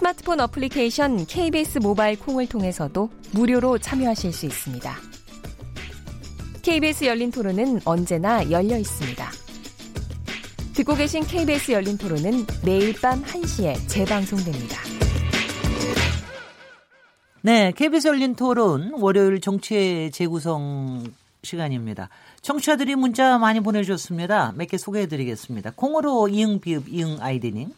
스마트폰 어플리케이션 KBS 모바일 콩을 통해서도 무료로 참여하실 수 있습니다. KBS 열린 토론은 언제나 열려 있습니다. 듣고 계신 KBS 열린 토론은 매일 밤 1시에 재방송됩니다. 네, KBS 열린 토론 월요일 정치의 재구성 시간입니다. 청취자들이 문자 많이 보내주셨습니다. 몇 개 소개해드리겠습니다. 콩으로 이응 비읍 이응 아이디님.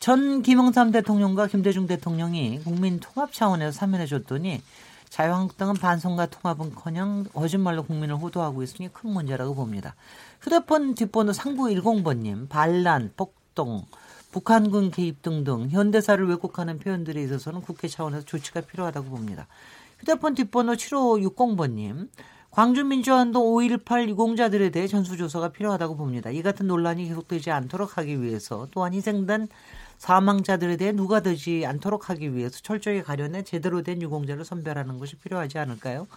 전 김영삼 대통령과 김대중 대통령이 국민 통합 차원에서 사면해줬더니 자유한국당은 반성과 통합은커녕 거짓말로 국민을 호도하고 있으니 큰 문제라고 봅니다. 휴대폰 뒷번호 상부 10번님, 반란, 폭동, 북한군 개입 등등 현대사를 왜곡하는 표현들에 있어서는 국회 차원에서 조치가 필요하다고 봅니다. 휴대폰 뒷번호 7560번님, 광주민주화운동 5.18 유공자들에 대해 전수조사가 필요하다고 봅니다. 이 같은 논란이 계속되지 않도록 하기 위해서 또한 희생된 사망자들에 대해 누가 되지 않도록 하기 위해서 철저히 가려내 제대로 된 유공자를 선별하는 것이 필요하지 않을까요?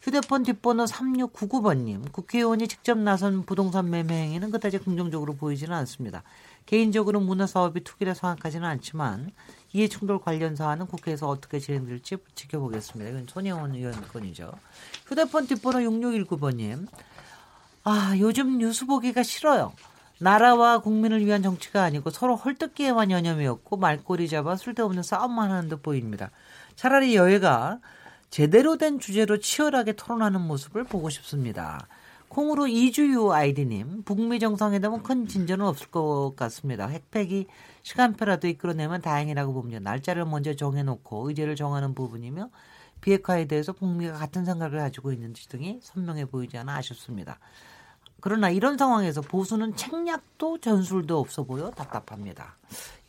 휴대폰 뒷번호 3699번님, 국회의원이 직접 나선 부동산 매매 행위는 그다지 긍정적으로 보이지는 않습니다. 개인적으로 문화 사업이 투기라 생각하지는 않지만 이해 충돌 관련 사안은 국회에서 어떻게 진행될지 지켜보겠습니다. 이건 손혜원 의원 건이죠. 휴대폰 뒷번호 6619번님, 아, 요즘 뉴스 보기가 싫어요. 나라와 국민을 위한 정치가 아니고 서로 헐뜯기에만 여념이었고 말꼬리 잡아 쓸데없는 싸움만 하는 듯 보입니다. 차라리 여야가 제대로 된 주제로 치열하게 토론하는 모습을 보고 싶습니다. 콩으로 이주유 아이디님, 북미 정상회담은 큰 진전은 없을 것 같습니다. 핵폐기 시간표라도 이끌어내면 다행이라고 봅니다. 날짜를 먼저 정해놓고 의제를 정하는 부분이며 비핵화에 대해서 북미가 같은 생각을 가지고 있는지 등이 선명해 보이지 않아 아쉽습니다. 그러나 이런 상황에서 보수는 책략도 전술도 없어 보여 답답합니다.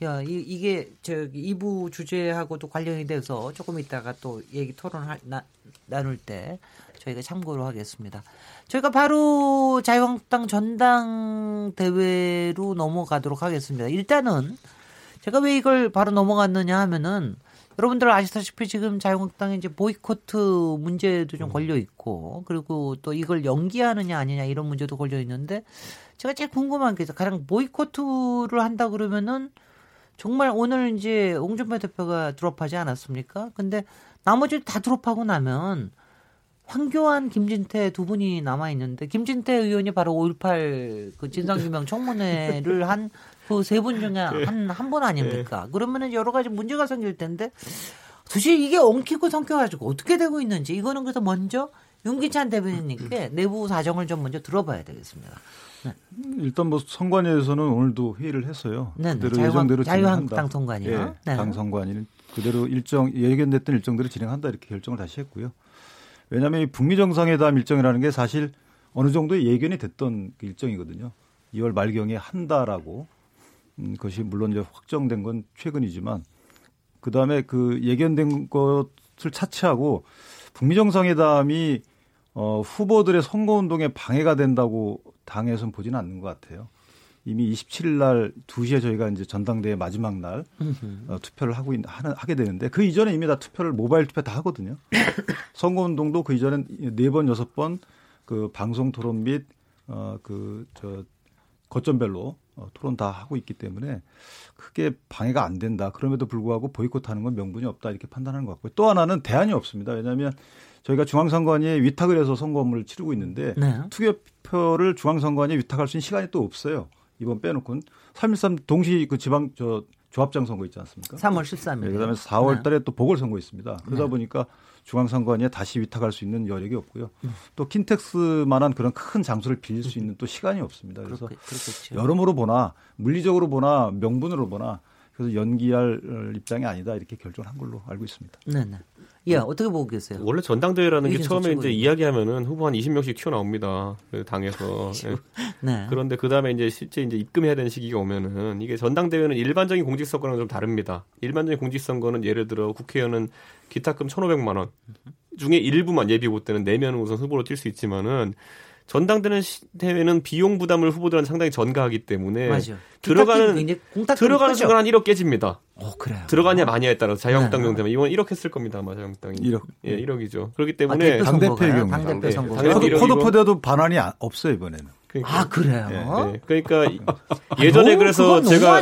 야, 이, 이게 저기 2부 주제하고도 관련이 돼서 조금 이따가 또 얘기 토론할 나, 나눌 때 저희가 참고로 하겠습니다. 저희가 바로 자유한국당 전당 대회로 넘어가도록 하겠습니다. 일단은 제가 왜 이걸 바로 넘어갔느냐 하면은 여러분들 아시다시피 지금 자유한국당에 이제 보이코트 문제도 좀 걸려 있고 그리고 또 이걸 연기하느냐 아니냐 이런 문제도 걸려 있는데 제가 제일 궁금한 게 가장 보이코트를 한다 그러면은 정말 오늘 이제 옹준표 대표가 드롭하지 않았습니까? 근데 나머지 다 드롭하고 나면 황교안, 김진태 두 분이 남아 있는데 김진태 의원이 바로 5.18그 진상규명 청문회를 한 그 세 분 중에 한 한 분 아닙니까? 네. 그러면은 여러 가지 문제가 생길 텐데 도대체 이게 엉키고 성켜가지고 어떻게 되고 있는지 이거는 그래서 먼저 윤기찬 대변인님께 내부 사정을 좀 먼저 들어봐야 되겠습니다. 네. 일단 뭐 선관위에서는 오늘도 회의를 했어요. 네, 네. 그대로 자유한, 예정대로 자유한국당 선관위요. 예, 네. 당 선관위는 그대로 일정 예견됐던 일정대로 진행한다 이렇게 결정을 다시 했고요. 왜냐하면 이 북미 정상회담 일정이라는 게 사실 어느 정도 예견이 됐던 그 일정이거든요. 2월 말경에 한다라고 음, 그 것이 물론 이제 확정된 건 최근이지만 그 다음에 그 예견된 것을 차치하고 북미 정상회담이 어, 후보들의 선거 운동에 방해가 된다고 당에서는 보지는 않는 것 같아요. 이미 27일 날 2시에 저희가 이제 전당대회 마지막 날 어, 투표를 하고 있, 하는, 하게 되는데 그 이전에 이미 다 투표를 모바일 투표 다 하거든요. 선거 운동도 그 이전엔 네 번, 여섯 번 그 방송 토론 및 어, 그, 저, 거점별로 어, 토론 다 하고 있기 때문에 크게 방해가 안 된다. 그럼에도 불구하고 보이콧 하는 건 명분이 없다. 이렇게 판단하는 것 같고요. 또 하나는 대안이 없습니다. 왜냐하면 저희가 중앙선관위에 위탁을 해서 선거 업무를 치르고 있는데 네. 투표표를 중앙선관위에 위탁할 수 있는 시간이 또 없어요. 이번 빼놓고는 3.13 동시 그 지방 저 조합장 선거 있지 않습니까? 3월 13일. 네, 그다음에 4월 달에 네. 또 보궐선거 있습니다. 그러다 네. 보니까 중앙선관위에 다시 위탁할 수 있는 여력이 없고요. 음. 또 킨텍스만한 그런 큰 장소를 빌릴 수 있는 또 시간이 없습니다. 그래서 그렇겠죠. 여러모로 보나 물리적으로 보나 명분으로 보나 그래서 연기할 입장이 아니다 이렇게 결정한 걸로 알고 있습니다. 네, 네. 예, 어떻게 보고 계세요? 원래 전당대회라는 게 처음에 이제 이야기하면은 후보 한 20명씩 튀어나옵니다. 그 당에서. 예. 네. 그런데 그 다음에 이제 실제 이제 입금해야 되는 시기가 오면은 이게 전당대회는 일반적인 공직선거랑 좀 다릅니다. 일반적인 공직선거는 예를 들어 국회의원은 기타금 1,500만 원 중에 일부만 예비 후보 때는 내면 우선 후보로 뛸 수 있지만은 전당대는 대회는 비용 부담을 후보들은 상당히 전가하기 때문에 맞아. 들어가는 들어가는 순간 한 1억 깨집니다. 어, 그래요. 들어가냐 마냐에 따라서 자유한국당 네. 경우면 이번 1억 했을 겁니다. 아마 자유한국당이 1억. 예, 1억이죠. 그렇기 때문에 아, 당대표의 경우 당대표 선거. 코드포대도 반환이 없어요 이번에는. 그러니까. 아 그래요. 네, 네. 그러니까 예전에 그래서 제가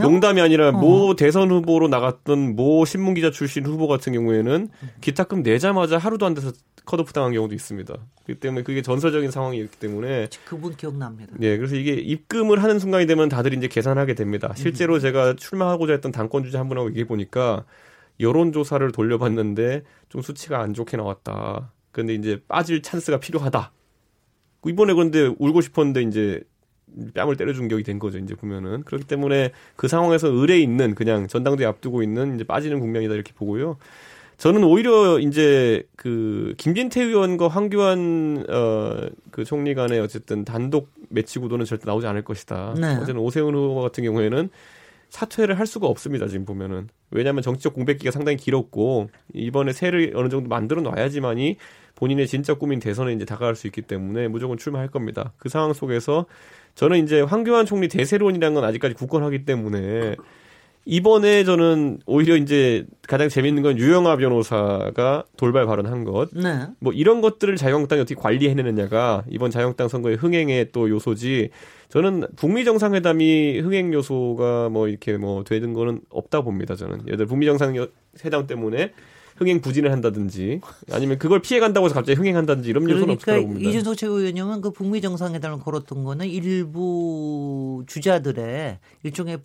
농담이 아니라 어. 모 대선 후보로 나갔던 모 신문 기자 출신 후보 같은 경우에는 기타금 내자마자 하루도 안 돼서 컷오프 당한 경우도 있습니다. 그렇기 때문에 그게 전설적인 상황이었기 때문에 그분 기억납니다. 네, 그래서 이게 입금을 하는 순간이 되면 다들 이제 계산하게 됩니다. 실제로 음. 제가 출마하고자 했던 당권 주자 한 분하고 얘기해 보니까 여론 조사를 돌려봤는데 좀 수치가 안 좋게 나왔다. 그런데 이제 빠질 찬스가 필요하다. 이번에 그런데 울고 싶었는데 이제 뺨을 때려준 격이 된 거죠. 이제 보면은 그렇기 때문에 그 상황에서 의뢰 있는 그냥 전당대 앞두고 있는 이제 빠지는 국면이다 이렇게 보고요. 저는 오히려 이제 그 김진태 의원과 황교안 어그 총리 간의 어쨌든 단독 매치 구도는 절대 나오지 않을 것이다. 네. 어제는 오세훈 후보 같은 경우에는 사퇴를 할 수가 없습니다. 지금 보면은 왜냐하면 정치적 공백기가 상당히 길었고 이번에 새를 어느 정도 만들어 놔야지만이 본인의 진짜 꿈인 대선에 이제 다가갈 수 있기 때문에 무조건 출마할 겁니다. 그 상황 속에서 저는 이제 황교안 총리 대세론이라는 건 아직까지 굳건하기 때문에 이번에 저는 오히려 이제 가장 재밌는 건 유영아 변호사가 돌발 발언한 것. 네. 뭐 이런 것들을 자유한국당이 어떻게 관리해내느냐가 이번 자유한국당 선거의 흥행의 또 요소지. 저는 북미 정상회담이 흥행 요소가 뭐 이렇게 뭐 되는 거는 없다 봅니다. 저는 예를 들어 북미 정상회담 때문에 흥행 부진을 한다든지 아니면 그걸 피해 간다고 해서 갑자기 흥행한다든지 이런 요소는 없을 거라고 봅니다. 이준석 최고위원님은 그 북미 정상회담을 걸었던 거는 일부 주자들의 일종의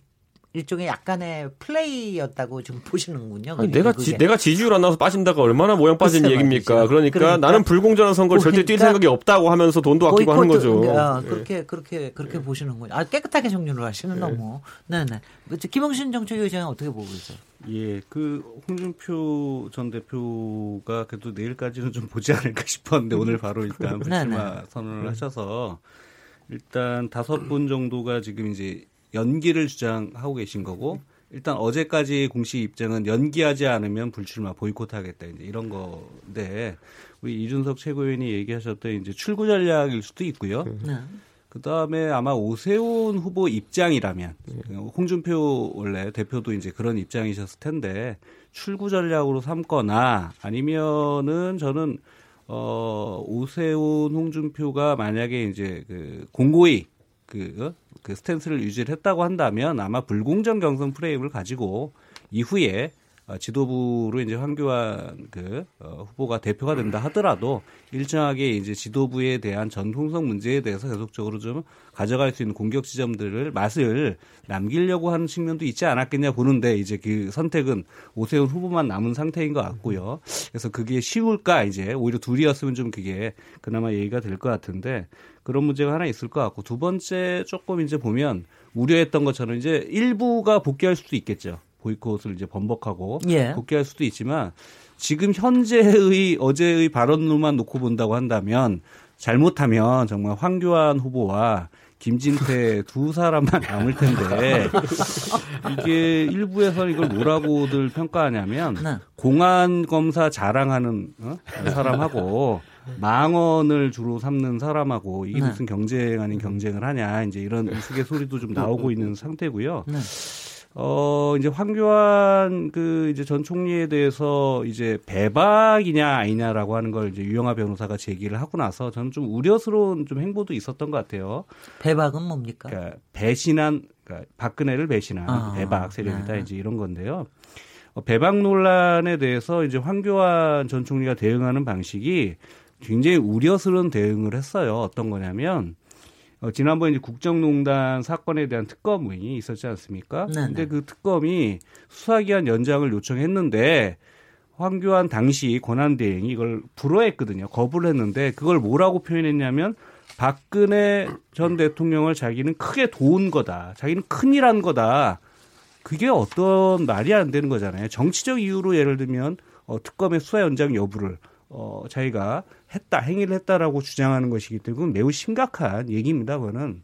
일종의 약간의 플레이였다고 좀 보시는군요. 아니, 내가 지, 내가 지지율 안 나와서 빠진다가 얼마나 모양 빠진 얘기입니까? 그러니까, 그러니까, 나는 불공정한 선거를 그러니까, 절대 뛸 생각이 없다고 하면서 돈도 아끼고 하는 거죠. 아, 그렇게 네. 그렇게 그렇게 네. 보시는군요. 아 깨끗하게 정리를 하시는 네. 너무. 네네. 김영신 정책위원장은 어떻게 보고 계세요? 예, 그 홍준표 전 대표가 그래도 내일까지는 좀 보지 않을까 싶었는데 오늘 바로 일단 불출마 선언을 하셔서 일단 다섯 분 정도가 지금 이제 연기를 주장하고 계신 거고 일단 어제까지 공식 입장은 연기하지 않으면 불출마 보이콧하겠다 이제 이런 건데 우리 이준석 최고위원이 얘기하셨던 이제 출구 전략일 수도 있고요. 네. 그 다음에 아마 오세훈 후보 입장이라면 홍준표 원래 대표도 이제 그런 입장이셨을 텐데 출구 전략으로 삼거나 아니면은 저는 어 오세훈 홍준표가 만약에 이제 그 공고히 그, 어? 그 스탠스를 유지를 했다고 한다면 아마 불공정 경선 프레임을 가지고 이후에 어, 지도부로 이제 황교안 그 어, 후보가 대표가 된다 하더라도 일정하게 이제 지도부에 대한 전통성 문제에 대해서 계속적으로 좀 가져갈 수 있는 공격 지점들을 맛을 남기려고 하는 측면도 있지 않았겠냐 보는데 이제 그 선택은 오세훈 후보만 남은 상태인 것 같고요. 그래서 그게 쉬울까 이제 오히려 둘이었으면 좀 그게 그나마 얘기가 될 것 같은데 그런 문제가 하나 있을 것 같고 두 번째 조금 이제 보면 우려했던 것처럼 이제 일부가 복귀할 수도 있겠죠. 보이콧을 이제 번복하고 예. 복귀할 수도 있지만 지금 현재의 어제의 발언으로만 놓고 본다고 한다면 잘못하면 정말 황교안 후보와 김진태 두 사람만 남을 텐데 이게 일부에서 이걸 뭐라고들 평가하냐면 네. 공안 검사 자랑하는 어? 사람하고 망언을 주로 삼는 사람하고 이게 네. 무슨 경쟁 아닌 경쟁을 하냐 이제 이런 우스개 소리도 좀 나오고 있는 상태고요. 네. 어, 이제 황교안 그 이제 전 총리에 대해서 이제 배박이냐 아니냐라고 하는 걸 이제 유영아 변호사가 제기를 하고 나서 저는 좀 우려스러운 좀 행보도 있었던 것 같아요. 배박은 뭡니까? 그러니까 배신한 그러니까 박근혜를 배신한 아, 배박 세력이다 네. 이제 이런 건데요. 어, 배박 논란에 대해서 이제 황교안 전 총리가 대응하는 방식이 굉장히 우려스러운 대응을 했어요. 어떤 거냐면 어, 지난번 이제 국정농단 사건에 대한 특검이 있었지 않습니까? 네네. 근데 그 특검이 수사기한 연장을 요청했는데 황교안 당시 권한대행이 이걸 불허했거든요. 거부를 했는데 그걸 뭐라고 표현했냐면 박근혜 전 대통령을 자기는 크게 도운 거다. 자기는 큰일 한 거다. 그게 어떤 말이 안 되는 거잖아요. 정치적 이유로 예를 들면 어, 특검의 수사 연장 여부를 어, 자기가 했다, 행위를 했다라고 주장하는 것이기 때문에 매우 심각한 얘기입니다. 그거는.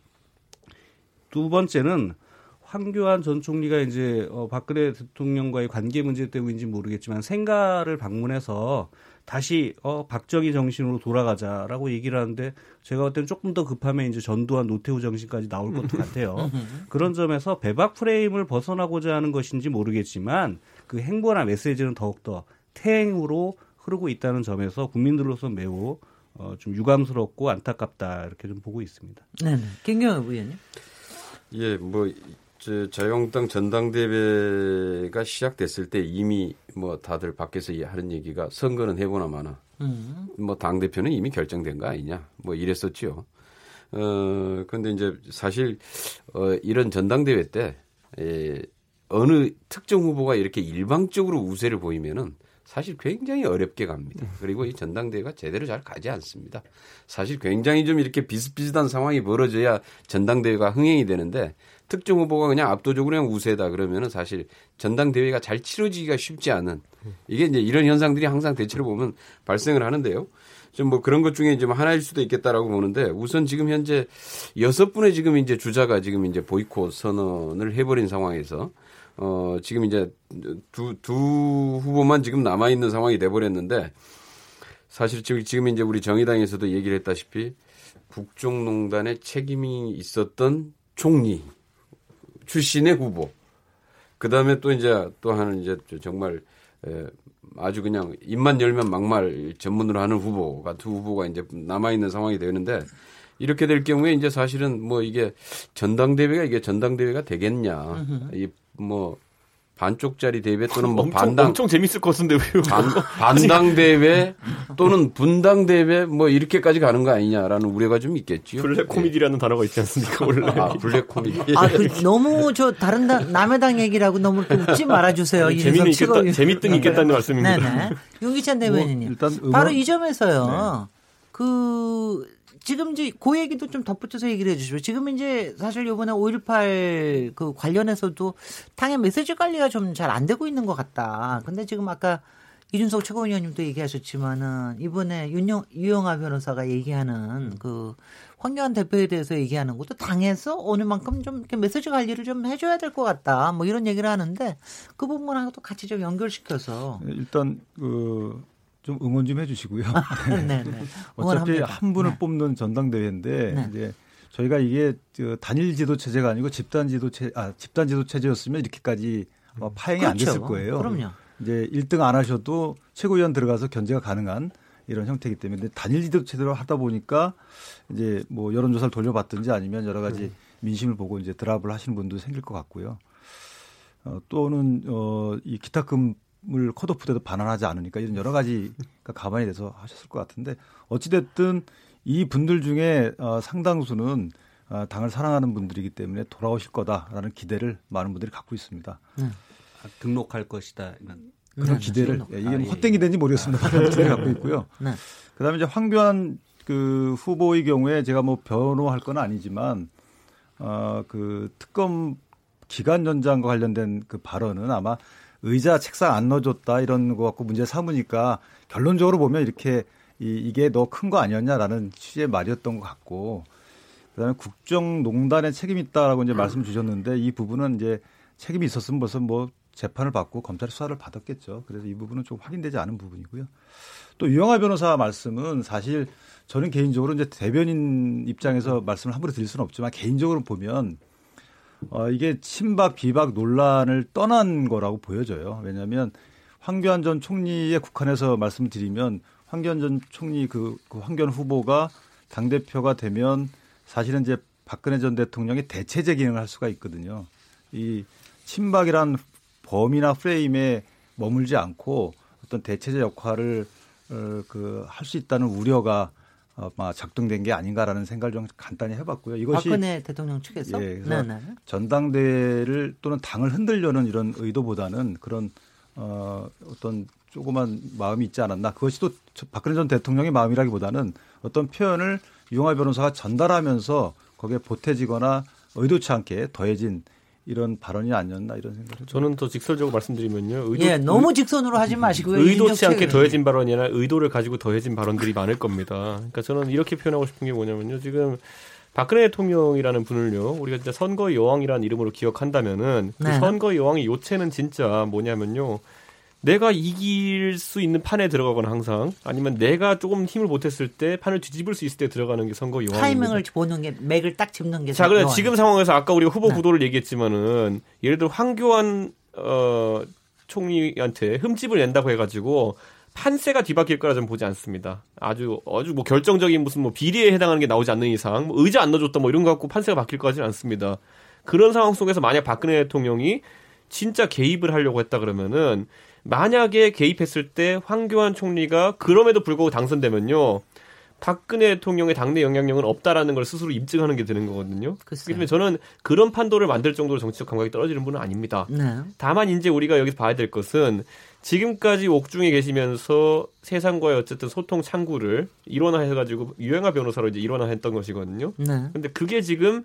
두 번째는 황교안 전 총리가 이제 어, 박근혜 대통령과의 관계 문제 때문인지 모르겠지만 생가를 방문해서 다시 어 박정희 정신으로 돌아가자라고 얘기를 하는데 제가 볼 때는 조금 더 급하면 이제 전두환 노태우 정신까지 나올 것도 같아요. 그런 점에서 배박 프레임을 벗어나고자 하는 것인지 모르겠지만 그 행보나 메시지는 더욱더 태행으로 흐르고 있다는 점에서 국민들로서 매우 어, 좀 유감스럽고 안타깝다 이렇게 좀 보고 있습니다. 네, 김경호 의원님. 예, 뭐 저, 자유한국당 전당대회가 시작됐을 때 이미 뭐 다들 밖에서 하는 얘기가 선거는 해보나 마나. 음. 뭐당 대표는 이미 결정된 거 아니냐. 뭐 이랬었죠. 어 근데 이제 사실 어 이런 전당대회 때 에, 어느 특정 후보가 이렇게 일방적으로 우세를 보이면은 사실 굉장히 어렵게 갑니다. 그리고 이 전당대회가 제대로 잘 가지 않습니다. 사실 굉장히 좀 이렇게 비슷비슷한 상황이 벌어져야 전당대회가 흥행이 되는데 특정 후보가 그냥 압도적으로 그냥 우세다 그러면은 사실 전당대회가 잘 치러지기가 쉽지 않은 이게 이제 이런 현상들이 항상 대체로 보면 발생을 하는데요. 좀 뭐 그런 것 중에 좀 하나일 수도 있겠다라고 보는데 우선 지금 현재 여섯 분의 지금 이제 주자가 지금 이제 보이콧 선언을 해버린 상황에서 어 지금 이제 두, 두 후보만 지금 남아 있는 상황이 돼버렸는데 사실 지금, 지금 이제 우리 정의당에서도 얘기를 했다시피 국정농단에 책임이 있었던 총리 출신의 후보. 그 다음에 또 이제 또 하는 이제 정말 에, 아주 그냥 입만 열면 막말 전문으로 하는 후보가 두 후보가 이제 남아 있는 상황이 되는데 이렇게 될 경우에 이제 사실은 뭐 이게 전당대회가 이게 전당대회가 되겠냐. 이뭐 반쪽짜리 대회 또는 뭐 엄청, 반당 엄청 재밌을 것 같은데 왜 반, 당 대회 또는 분당 대회 뭐 이렇게까지 가는 거 아니냐라는 우려가 좀 있겠지요. 블랙 코미디라는 단어가 있지 않습니까 원래 아, 블랙 코미디. 아, 그 너무 저 다른 당, 남의 당 얘기라고 너무 웃지 말아주세요. 재미는 있겠다. 재미는 있겠다는 말씀입니다. 네네. 윤기찬 대변인님. 뭐 일단 음원- 바로 이 점에서요. 그 지금 이제 그 얘기도 좀 덧붙여서 얘기를 해주시죠. 지금 이제 사실 이번에 5.18 그 관련해서도 당의 메시지 관리가 좀 잘 안 되고 있는 것 같다. 근데 지금 아까 이준석 최고위원님도 얘기하셨지만은 이번에 윤영, 유영아 변호사가 얘기하는 그 황교안 대표에 대해서 얘기하는 것도 당에서 어느 만큼 좀 이렇게 메시지 관리를 좀 해줘야 될 것 같다. 뭐 이런 얘기를 하는데 그 부분하고도 같이 좀 연결시켜서 일단 그 좀 응원 좀 해주시고요. 네, 네. 어차피 응원합니다. 한 분을 네. 뽑는 전당대회인데 네. 이제 저희가 이게 저 단일 지도 체제가 아니고 집단 지도 체, 아 집단 지도 체제였으면 이렇게까지 어, 파행이 안 됐을 그렇죠. 거예요. 그럼요. 이제 1등 안 하셔도 최고위원 들어가서 견제가 가능한 이런 형태이기 때문에 단일 지도 체제로 하다 보니까 이제 뭐 여론조사를 돌려봤든지 아니면 여러 가지 네. 민심을 보고 이제 드랍을 하시는 분도 생길 것 같고요. 어, 또는 어, 이 기탁금 을 컷오프 돼도 반환하지 않으니까 이런 여러 가지가 가만히 돼서 하셨을 것 같은데 어찌됐든 이 분들 중에 어, 상당수는 어, 당을 사랑하는 분들이기 때문에 돌아오실 거다라는 기대를 많은 분들이 갖고 있습니다. 아, 등록할 것이다. 이런. 그런 네, 기대를 네. 예, 이게 아, 뭐 예. 헛된 기대인지 모르겠습니다. 그런 기대를 갖고 있고요. 네. 그다음에 이제 황교안 그 후보의 경우에 제가 뭐 변호할 건 아니지만 어그 특검 기간 연장과 관련된 그 발언은 아마 의자 책상 안 넣어줬다 이런 거 갖고 문제 삼으니까 결론적으로 보면 이렇게 이, 이게 너 큰 거 아니었냐라는 취지의 말이었던 것 같고 그다음에 국정농단에 책임 있다라고 이제 말씀 주셨는데 이 부분은 이제 책임이 있었으면 벌써 뭐 재판을 받고 검찰 수사를 받았겠죠. 그래서 이 부분은 좀 확인되지 않은 부분이고요. 또 유영하 변호사 말씀은 사실 저는 개인적으로 이제 대변인 입장에서 말씀을 함부로 드릴 수는 없지만 개인적으로 보면 어, 이게 친박 비박 논란을 떠난 거라고 보여져요. 왜냐하면 황교안 전 총리의 국한에서 말씀드리면 황교안 전 총리 그, 그 황교안 후보가 당 대표가 되면 사실은 이제 박근혜 전 대통령의 대체제 기능을 할 수가 있거든요. 이 친박이란 범위나 프레임에 머물지 않고 어떤 대체제 역할을 어, 그할 수 있다는 우려가 어, 아마 작동된 게 아닌가라는 생각을 좀 간단히 해봤고요. 이것이 박근혜 대통령 측에서 예, 네, 네. 전당대회를 또는 당을 흔들려는 이런 의도보다는 그런 어, 어떤 조그만 마음이 있지 않았나. 그것이 또 저- 박근혜 전 대통령의 마음이라기보다는 어떤 표현을 유영하 변호사가 전달하면서 거기에 보태지거나 의도치 않게 더해진 이런 발언이 아니었나 이런 생각을. 저는 더 직설적으로 말씀드리면요. 의도, 예, 너무 직선으로 하지 마시고요. 의도치 않게. 더해진 발언이나 의도를 가지고 더해진 발언들이 많을 겁니다. 그러니까 저는 이렇게 표현하고 싶은 게 뭐냐면요. 지금 박근혜 대통령이라는 분을요, 우리가 진짜 선거 여왕이라는 이름으로 기억한다면은 그 네. 그 선거 여왕의 요체는 진짜 뭐냐면요. 내가 이길 수 있는 판에 들어가거나 항상 아니면 내가 조금 힘을 못했을 때 판을 뒤집을 수 있을 때 들어가는 게 선거 여왕입니다. 타이밍을 보는 게 맥을 딱 짚는 게 자, 그래. 지금 상황에서 아까 우리가 후보 네. 구도를 얘기했지만은 예를 들어 황교안 어 총리한테 흠집을 낸다고 해가지고 판세가 뒤바뀔 거라 좀 보지 않습니다. 아주 아주 뭐 결정적인 무슨 뭐 비리에 해당하는 게 나오지 않는 이상 뭐 의자 안 넣어줬다 뭐 이런 거 갖고 판세가 바뀔 거 같지는 않습니다. 그런 상황 속에서 만약 박근혜 대통령이 진짜 개입을 하려고 했다 그러면은 만약에 개입했을 때 황교안 총리가 그럼에도 불구하고 당선되면요. 박근혜 대통령의 당내 영향력은 없다라는 걸 스스로 입증하는 게 되는 거거든요. 글쎄요. 때문에 저는 그런 판도를 만들 정도로 정치적 감각이 떨어지는 분은 아닙니다. 네. 다만 이제 우리가 여기서 봐야 될 것은 지금까지 옥중에 계시면서 세상과의 어쨌든 소통 창구를 일원화해가지고 유영아 변호사로 이제 일원화했던 것이거든요. 네. 근데 그게 지금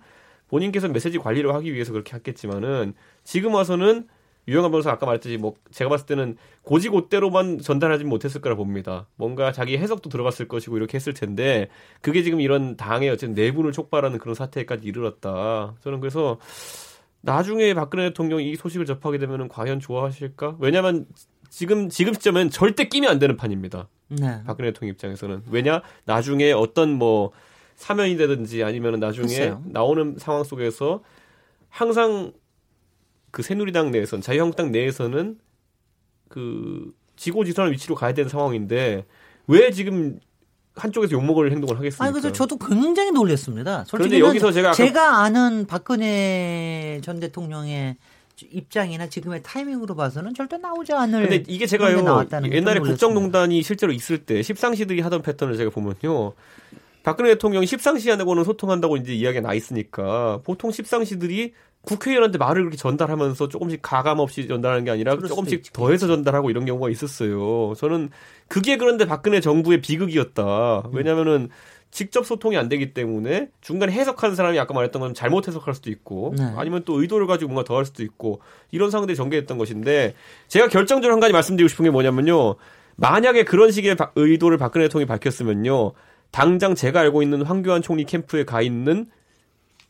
본인께서 메시지 관리를 하기 위해서 그렇게 했겠지만은 지금 와서는 유영아 변호사 아까 말했듯이 뭐 제가 봤을 때는 고지고대로만 전달하지 못했을 거라 봅니다. 뭔가 자기 해석도 들어갔을 것이고 이렇게 했을 텐데 그게 지금 이런 당의 어쨌든 내분을 촉발하는 그런 사태까지 이르렀다. 저는 그래서 나중에 박근혜 대통령이 이 소식을 접하게 되면은 과연 좋아하실까? 왜냐면 지금 지금 시점엔 절대 끼면 안 되는 판입니다. 네. 박근혜 대통령 입장에서는 왜냐 나중에 어떤 뭐 사면이 되든지 아니면 나중에 글쎄요. 나오는 상황 속에서 항상 그 새누리당 내에서는 자유한국당 내에서는 그 지고지선한 위치로 가야 되는 상황인데 왜 지금 한쪽에서 욕먹을 행동을 하겠습니까? 아니 그래서 저도 굉장히 놀랐습니다. 그런데 솔직히 여기서 제가 아까- 아는 박근혜 전 대통령의 입장이나 지금의 타이밍으로 봐서는 절대 나오지 않을. 근데 이게 제가요 옛날에 좀 국정농단이 실제로 있을 때 십상시들이 하던 패턴을 제가 보면요 박근혜 대통령이 십상시하고는 소통한다고 이제 이야기가 나 있으니까 보통 십상시들이 국회의원한테 말을 그렇게 전달하면서 조금씩 가감 없이 전달하는 게 아니라 조금씩 있지. 더해서 전달하고 이런 경우가 있었어요. 저는 그게 그런데 박근혜 정부의 비극이었다. 왜냐면은 직접 소통이 안 되기 때문에 중간에 해석하는 사람이 아까 말했던 건 잘못 해석할 수도 있고 네. 아니면 또 의도를 가지고 뭔가 더 할 수도 있고 이런 상황들이 전개됐던 것인데 제가 결정적으로 한 가지 말씀드리고 싶은 게 뭐냐면요. 만약에 그런 식의 바- 의도를 박근혜 대통령이 밝혔으면요. 당장 제가 알고 있는 황교안 총리 캠프에 가 있는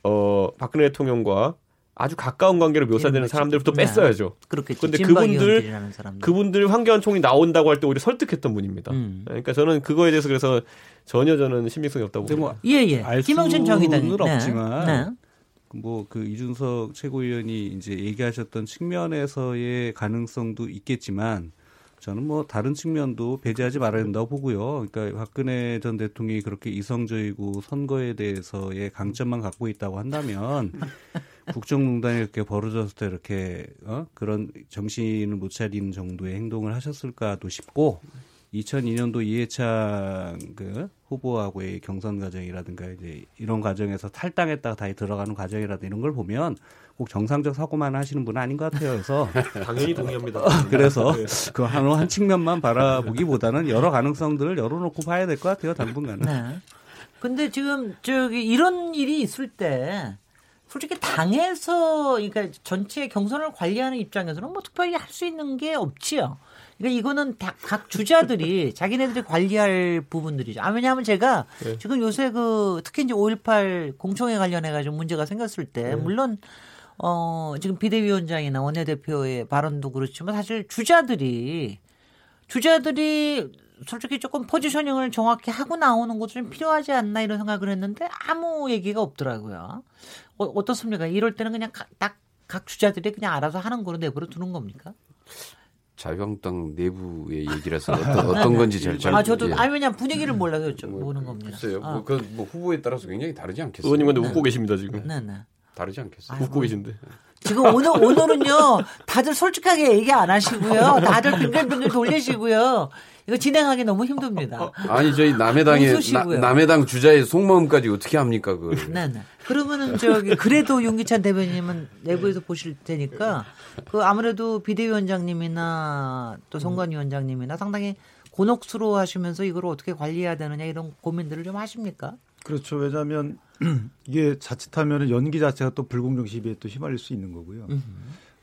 어 박근혜 대통령과 아주 가까운 관계로 묘사되는 사람들부터 네. 뺐어야죠. 그렇겠죠. 근데 그분들-. 그분들 황교안 총리 나온다고 할 때 오히려 설득했던 분입니다. 음. 그러니까 저는 그거에 대해서 그래서 전혀 저는 신빙성이 없다고 근데 봅니다. 뭐 예예. 알 김영진 정의당이 수는 없지만 네. 뭐그 이준석 최고위원이 이제 얘기하셨던 측면에서의 가능성도 있겠지만 저는 뭐 다른 측면도 배제하지 말아야 된다고 보고요. 그러니까 박근혜 전 대통령이 그렇게 이성적이고 선거에 대해서의 강점만 갖고 있다고 한다면 국정농단이 이렇게 벌어졌을 때 이렇게 어? 그런 정신을 못 차리는 정도의 행동을 하셨을까도 싶고 2002년도 이해창 그 후보하고의 경선 과정이라든가 이제 이런 과정에서 탈당했다가 다시 들어가는 과정이라든가 이런 걸 보면 꼭 정상적 사고만 하시는 분은 아닌 것 같아요. 그래서 당연히 동의합니다. 그래서 네. 그한 한 측면만 바라보기보다는 여러 가능성들을 열어놓고 봐야 될 것 같아요. 당분간은. 네. 근데 지금 저기 이런 일이 있을 때 솔직히 당에서 그러니까 전체 경선을 관리하는 입장에서는 뭐 특별히 할 수 있는 게 없지요. 그러니까 이거는 다 각 주자들이 자기네들이 관리할 부분들이죠. 아, 왜냐하면 제가 네. 지금 요새 그 특히 이제 5.18 공청회 관련해가지고 문제가 생겼을 때 네. 물론 어, 지금 비대위원장이나 원내대표의 발언도 그렇지만 사실 주자들이 주자들이 솔직히 조금 포지셔닝을 정확히 하고 나오는 것도 좀 필요하지 않나 이런 생각을 했는데 아무 얘기가 없더라고요. 어, 어떻습니까? 이럴 때는 그냥 딱각 주자들이 그냥 알아서 하는 거로 내버려 두는 겁니까? 자유한국당 내부의 얘기라서 어떤, 어떤 건지 잘, 잘 아 저도 예. 아니 왜냐면 분위기를 몰라서 여쭤 뭐, 보는 겁니다. 글쎄요. 아, 뭐, 그, 뭐 후보에 따라서 굉장히 다르지 않겠어요? 의원님 근데 네. 웃고 계십니다 지금. 네네. 다르지 않겠어요? 아이고. 웃고 계신데. 지금 오늘 오늘은요 다들 솔직하게 얘기 안 하시고요. 다들 빙글빙글 돌리시고요. 이거 진행하기 너무 힘듭니다. 아니 저희 남해당의. 나, 남해당 주자의 속마음까지 어떻게 합니까 그걸? 네네. 그러면은 저기 그래도 윤기찬 대변인은 내부에서 보실 테니까 그 아무래도 비대위원장님이나 또 선관위원장님이나 상당히 곤혹스러워하시면서 이걸 어떻게 관리해야 되느냐 이런 고민들을 좀 하십니까? 그렇죠. 왜냐하면 이게 자칫하면 연기 자체가 또 불공정 시비에 또 휘말릴 수 있는 거고요.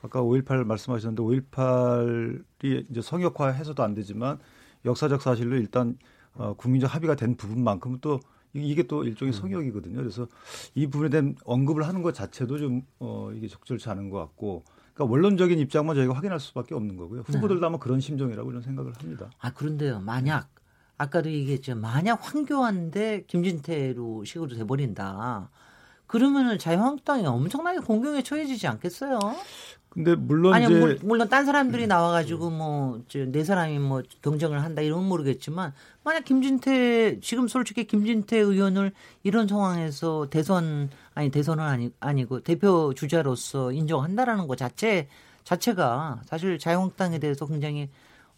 아까 5.18 말씀하셨는데 5.18이 이제 성역화 해서도 안 되지만 역사적 사실로 일단 어, 국민적 합의가 된 부분만큼은 또 이게 또 일종의 성역이거든요. 그래서 이 부분에 대한 언급을 하는 것 자체도 좀 어, 이게 적절치 않은 것 같고 그러니까 원론적인 입장만 저희가 확인할 수밖에 없는 거고요. 후보들도 네. 아마 그런 심정이라고 저는 생각을 합니다. 아 그런데요. 만약 아까도 얘기했죠. 만약 황교안 대 김진태로 식으로 돼버린다. 그러면은 자유한국당이 엄청나게 공경에 처해지지 않겠어요? 근데 물론 아니 이제 물론 딴 사람들이 나와 가지고 뭐네 사람이 뭐 경쟁을 한다 이런 건 모르겠지만 만약 김진태 지금 솔직히 김진태 의원을 이런 상황에서 대선 아니 대선은 아니 아니고 대표 주자로서 인정한다라는 것 자체 자체가 사실 자유한국당에 대해서 굉장히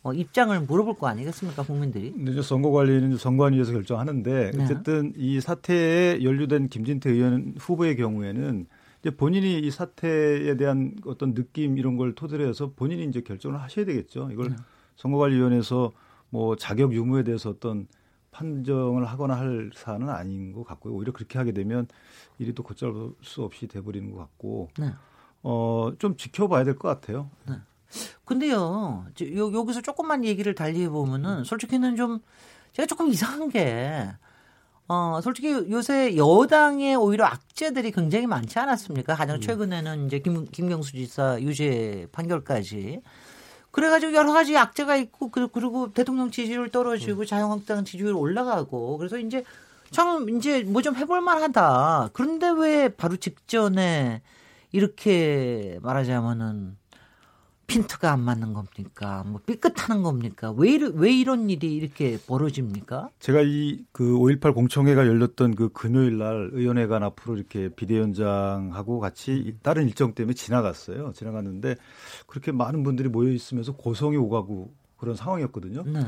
어, 입장을 물어볼 거 아니겠습니까 국민들이? 근데 선거 관리는 선관위에서 결정하는데 네. 어쨌든 이 사태에 연루된 김진태 의원 후보의 경우에는 이제 본인이 이 사태에 대한 어떤 느낌 이런 걸 토대로 해서 본인이 이제 결정을 하셔야 되겠죠. 이걸 네. 선거관리위원회에서 뭐 자격 유무에 대해서 어떤 판정을 하거나 할 사안은 아닌 것 같고요. 오히려 그렇게 하게 되면 일이 또 걷잡을 수 없이 돼버리는 것 같고, 네. 어, 좀 지켜봐야 될 것 같아요. 네. 근데요, 여기서 조금만 얘기를 달리 해 보면은 솔직히는 좀 제가 조금 이상한 게 어, 솔직히 요새 여당에 오히려 악재들이 굉장히 많지 않았습니까? 가장 음. 최근에는 이제 김, 김경수 지사 유죄 판결까지. 그래가지고 여러 가지 악재가 있고, 그, 그리고 대통령 지지율 떨어지고 음. 자유한국당 지지율 올라가고, 그래서 이제 참 이제 뭐 좀 해볼만 하다. 그런데 왜 바로 직전에 이렇게 말하자면은 핀트가 안 맞는 겁니까? 뭐 삐끗하는 겁니까? 왜, 이러, 왜 이런 일이 이렇게 벌어집니까? 제가 이 그 5.18 공청회가 열렸던 그 금요일 날 의원회관 앞으로 이렇게 비대위원장하고 같이 다른 일정 때문에 지나갔어요. 지나갔는데 그렇게 많은 분들이 모여 있으면서 고성이 오가고 그런 상황이었거든요. 네.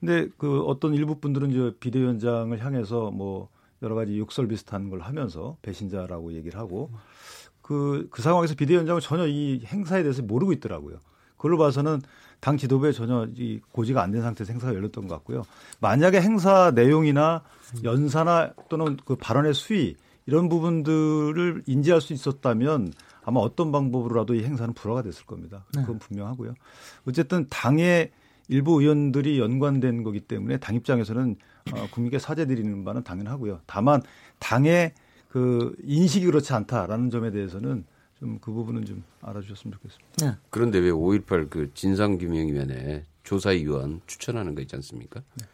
근데 그 어떤 일부 분들은 이제 비대위원장을 향해서 뭐 여러 가지 욕설 비슷한 걸 하면서 배신자라고 얘기를 하고 그, 그 상황에서 비대위원장은 전혀 이 행사에 대해서 모르고 있더라고요. 그걸로 봐서는 당 지도부에 전혀 이 고지가 안 된 상태에서 행사가 열렸던 것 같고요. 만약에 행사 내용이나 연사나 또는 그 발언의 수위 이런 부분들을 인지할 수 있었다면 아마 어떤 방법으로라도 이 행사는 불화가 됐을 겁니다. 네. 그건 분명하고요. 어쨌든 당의 일부 의원들이 연관된 거기 때문에 당 입장에서는 어, 국민께 사죄 드리는 바는 당연하고요. 다만 당의 그 인식이 그렇지 않다라는 점에 대해서는 좀 그 부분은 좀 알아주셨으면 좋겠습니다. 네. 그런데 왜 5.18 그 진상규명위원회 조사위원 추천하는 거 있지 않습니까? 네.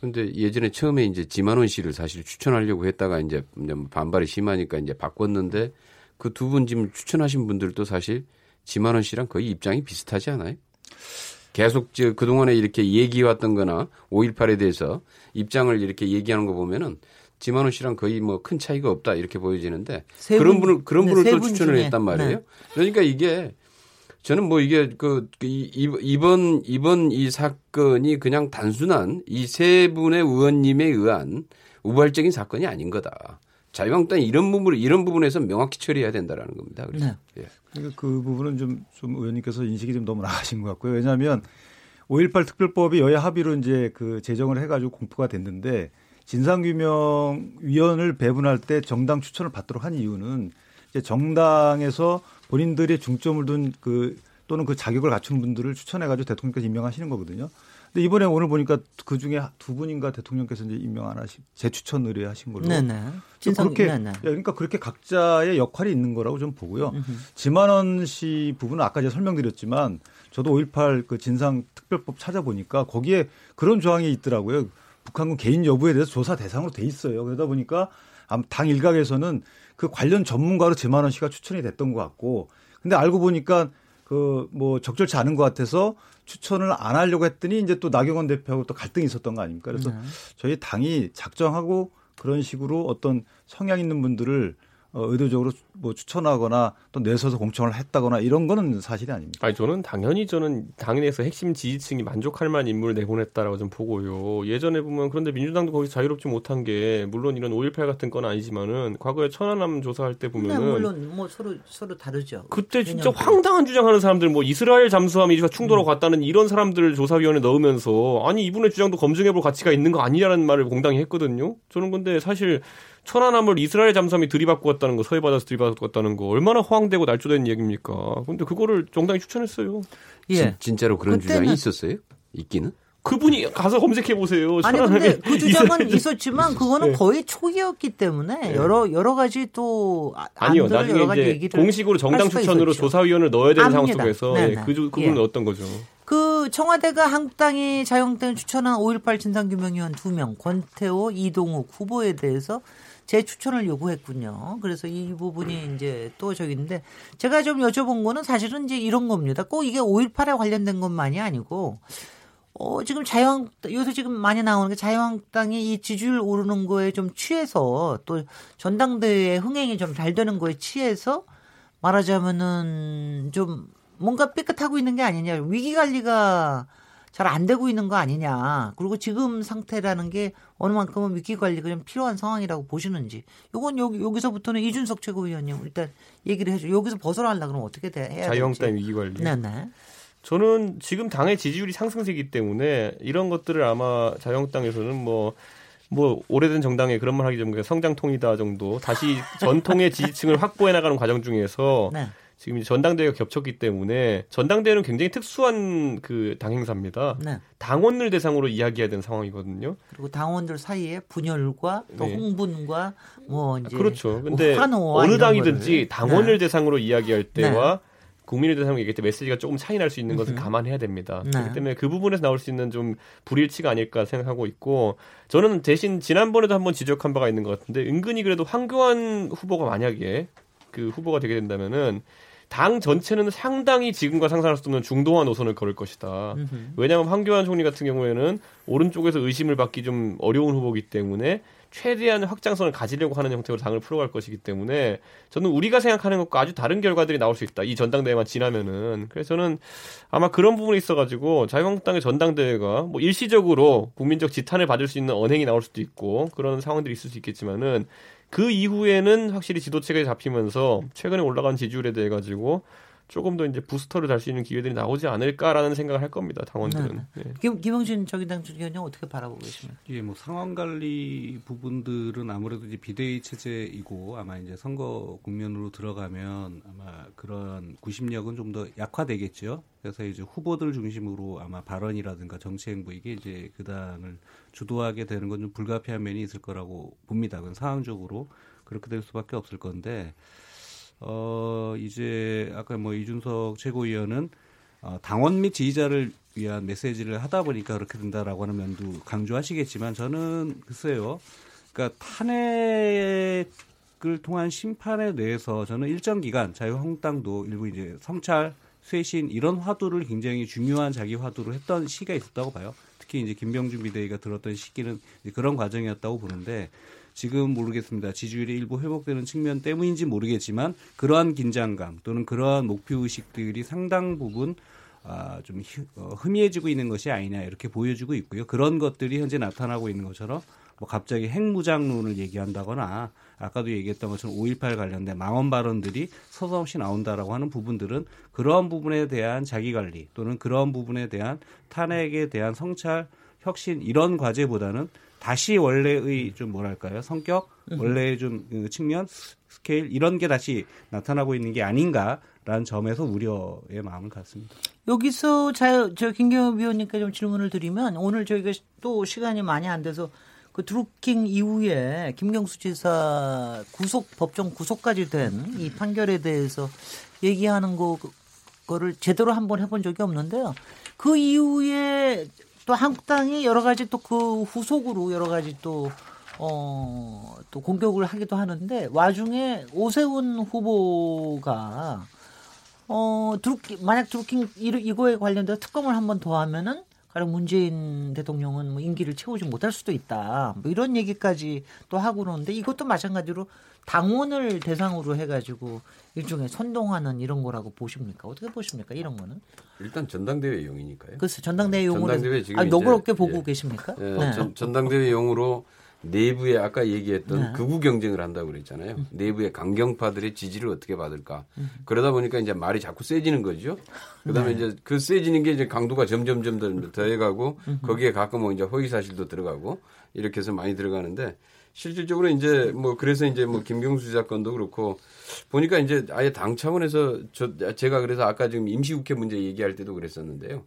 근데 예전에 처음에 이제 지만원 씨를 사실 추천하려고 했다가 이제 반발이 심하니까 이제 바꿨는데 그 두 분 지금 추천하신 분들도 사실 지만원 씨랑 거의 입장이 비슷하지 않아요? 계속 저 그동안에 이렇게 얘기해왔던 거나 5.18에 대해서 입장을 이렇게 얘기하는 거 보면은 지만호 씨랑 거의 뭐 큰 차이가 없다 이렇게 보여지는데 그런 분을 그런 네, 분을 또 추천을 중에. 했단 말이에요. 네. 그러니까 이게 저는 뭐 이게 그, 그 이번 이번 이 사건이 그냥 단순한 이 세 분의 의원님에 의한 우발적인 사건이 아닌 거다. 자유한국당이 이런 부분을 이런 부분에서 명확히 처리해야 된다라는 겁니다. 그래서 네. 예. 그러니까 그 부분은 좀, 좀 의원님께서 인식이 좀 너무 나가신 것 같고요. 왜냐하면 5.18 특별법이 여야 합의로 이제 그 제정을 해가지고 공포가 됐는데 진상규명위원을 배분할 때 정당 추천을 받도록 한 이유는 이제 정당에서 본인들의 중점을 둔 그 또는 그 자격을 갖춘 분들을 추천해가지고 대통령께서 임명하시는 거거든요. 근데 이번에 오늘 보니까 그 중에 두 분인가 대통령께서 이제 임명 안 하시, 재추천 의뢰하신 걸로. 네네. 진상, 그렇게 네네. 그러니까 그렇게 각자의 역할이 있는 거라고 좀 보고요. 지만원 씨 부분은 아까 제가 설명드렸지만 저도 5.18 그 진상 특별법 찾아보니까 거기에 그런 조항이 있더라고요. 북한군 개인 여부에 대해서 조사 대상으로 돼 있어요. 그러다 보니까 당 일각에서는 그 관련 전문가로 제만원 씨가 추천이 됐던 것 같고 근데 알고 보니까 그 뭐 적절치 않은 것 같아서 추천을 안 하려고 했더니 이제 또 나경원 대표하고 또 갈등이 있었던 거 아닙니까? 그래서 네. 저희 당이 작정하고 그런 식으로 어떤 성향 있는 분들을 어, 의도적으로 뭐 추천하거나 또 내서서 공천을 했다거나 이런 거는 사실이 아닙니다. 아니 저는 당연히 저는 당내에서 핵심 지지층이 만족할 만한 인물을 내보냈다라고 좀 보고요. 예전에 보면 그런데 민주당도 거기서 자유롭지 못한 게 물론 이런 5.18 같은 건 아니지만은 과거에 천안함 조사할 때 보면은 네, 물론 뭐 서로 서로 다르죠. 그때 진짜 황당한 주장하는 사람들 뭐 이스라엘 잠수함이 충돌하고 음. 갔다는 이런 사람들 조사위원회 넣으면서 아니 이분의 주장도 검증해볼 가치가 있는 거 아니냐는 말을 공당히 했거든요. 저는 근데 사실 천안함을 이스라엘 잠수함이 들이받고 왔다는 거, 서해 바다에서 들이받고 왔다는 거 얼마나 허황되고 날조된 얘기입니까? 근데 그거를 정당히 추천했어요. 예. 진, 짜로 그런 주장이 있었어요? 있기는? 그분이 가서 검색해 보세요. 아니 근데 그 주장은 있었지만 그거는 네. 거의 초기였기 때문에 네. 여러 여러 가지 또 아니요 나중에 이제 공식으로 정당 추천으로 있었죠. 조사위원을 넣어야 되는 상황 속에서 네, 그 그분은 예. 어떤 거죠? 그 청와대가 한국당이 자유한국당을 추천한 5.18 진상규명위원 2명 권태호, 이동욱 후보에 대해서 재추천을 요구했군요. 그래서 이 부분이 이제 또 저기인데 제가 좀 여쭤본 거는 사실은 이제 이런 겁니다. 꼭 이게 5.18에 관련된 것만이 아니고 어, 지금 자유한국당, 요새 지금 많이 나오는 게 자유한국당이 이 지지율 오르는 거에 좀 취해서 또 전당대회 흥행이 좀 잘 되는 거에 취해서 말하자면은 좀 뭔가 삐끗하고 있는 게 아니냐. 위기 관리가 잘 안 되고 있는 거 아니냐. 그리고 지금 상태라는 게 어느 만큼은 위기 관리가 좀 필요한 상황이라고 보시는지. 요건 여기, 여기서부터는 이준석 최고위원님 일단 얘기를 해줘. 여기서 벗어나려 그러면 어떻게 돼? 해야 자유한국당 위기 관리. 네, 네. 저는 지금 당의 지지율이 상승세이기 때문에 이런 것들을 아마 자유한국당에서는 뭐, 뭐, 오래된 정당에 그런 말 하기 전에 성장통이다 정도 다시 전통의 지지층을 확보해 나가는 과정 중에서 네. 지금 전당대회가 겹쳤기 때문에 전당대회는 굉장히 특수한 그 당행사입니다. 네. 당원을 대상으로 이야기해야 되는 상황이거든요. 그리고 당원들 사이에 분열과 또 네. 홍분과 뭐 이제 그렇죠. 근데 뭐 어느 당이든지 당원을 네. 대상으로 이야기할 때와 네. 국민의 대상으로 얘기할 때 메시지가 조금 차이 날 수 있는 것을 감안해야 됩니다. 네. 그렇기 때문에 그 부분에서 나올 수 있는 좀 불일치가 아닐까 생각하고 있고 저는 대신 지난번에도 한번 지적한 바가 있는 것 같은데 은근히 그래도 황교안 후보가 만약에 그 후보가 되게 된다면은 당 전체는 상당히 지금과 상상할 수 없는 중도화 노선을 걸을 것이다. 왜냐하면 황교안 총리 같은 경우에는 오른쪽에서 의심을 받기 좀 어려운 후보이기 때문에 최대한 확장성을 가지려고 하는 형태로 당을 풀어갈 것이기 때문에 저는 우리가 생각하는 것과 아주 다른 결과들이 나올 수 있다. 이 전당대회만 지나면은. 그래서 저는 아마 그런 부분이 있어가지고 자유한국당의 전당대회가 뭐 일시적으로 국민적 지탄을 받을 수 있는 언행이 나올 수도 있고 그런 상황들이 있을 수 있겠지만은 그 이후에는 확실히 지도체가 잡히면서 최근에 올라간 지지율에 대해 가지고 조금 더 이제 부스터를 달 수 있는 기회들이 나오지 않을까라는 생각을 할 겁니다. 당원들은. 네. 네. 김, 김영진 저기당 주기원님 어떻게 바라보고 계십니까? 예, 뭐 상황 관리 부분들은 아무래도 이제 비대위 체제이고 아마 이제 선거 국면으로 들어가면 아마 그런 구심력은 좀 더 약화되겠죠. 그래서 이제 후보들 중심으로 아마 발언이라든가 정치 행보 이게 이제 그 당을 주도하게 되는 건 좀 불가피한 면이 있을 거라고 봅니다. 그건 상황적으로 그렇게 될 수밖에 없을 건데 어, 이제 아까 뭐 이준석 최고위원은 어, 당원 및 지지자를 위한 메시지를 하다 보니까 그렇게 된다라고 하는 면도 강조하시겠지만 저는 글쎄요. 그러니까 탄핵을 통한 심판에 대해서 저는 일정 기간 자유한국당도 일부 이제 성찰, 쇄신 이런 화두를 굉장히 중요한 자기 화두로 했던 시기가 있었다고 봐요. 특히 이제 김병준 비대위가 들었던 시기는 그런 과정이었다고 보는데 지금 모르겠습니다. 지지율이 일부 회복되는 측면 때문인지 모르겠지만 그러한 긴장감 또는 그러한 목표 의식들이 상당 부분 아, 좀 어, 희미해지고 있는 것이 아니냐 이렇게 보여주고 있고요. 그런 것들이 현재 나타나고 있는 것처럼 뭐 갑자기 핵무장론을 얘기한다거나 아까도 얘기했던 것처럼 5.18 관련된 망언 발언들이 서서없이 나온다라고 하는 부분들은 그러한 부분에 대한 자기관리 또는 그러한 부분에 대한 탄핵에 대한 성찰 혁신 이런 과제보다는 다시 원래의 좀 뭐랄까요? 성격? 원래의 좀그 측면? 스케일? 이런 게 다시 나타나고 있는 게 아닌가라는 점에서 우려의 마음을 갖습니다. 여기서 자, 저 김경호 위원님께 좀 질문을 드리면 오늘 저희가 또 시간이 많이 안 돼서 그 드루킹 이후에 김경수 지사 구속 법정 구속까지 된 이 판결에 대해서 얘기하는 거 거를 제대로 한번 해본 적이 없는데요. 그 이후에 또 한국당이 여러 가지 또 그 후속으로 여러 가지 또 어, 또 공격을 하기도 하는데 와중에 오세훈 후보가 어, 드루킹, 만약 드루킹 이거에 관련돼서 특검을 한 번 더 하면은 가령 문재인 대통령은 뭐 임기를 채우지 못할 수도 있다. 뭐 이런 얘기까지 또 하고 그러는데 이것도 마찬가지로 당원을 대상으로 해가지고 일종의 선동하는 이런 거라고 보십니까? 어떻게 보십니까? 이런 거는? 일단 전당대회 용이니까요. 그렇죠. 전당대회 용으로. 전당대회 지금 아, 너그럽게 보고 예. 계십니까? 예, 네. 전, 전당대회 용으로 내부에 아까 얘기했던 네. 극우 경쟁을 한다고 그랬잖아요. 음. 내부의 강경파들의 지지를 어떻게 받을까. 음. 그러다 보니까 이제 말이 자꾸 세지는 거죠. 그다음에 네. 이제 그 세지는 게 이제 강도가 점점점 더해가고 음. 거기에 가끔 뭐 이제 허위 사실도 들어가고 이렇게 해서 많이 들어가는데 실질적으로 이제 뭐 그래서 이제 뭐 김경수 사건도 그렇고 보니까 이제 아예 당 차원에서 저 제가 그래서 아까 지금 임시국회 문제 얘기할 때도 그랬었는데요.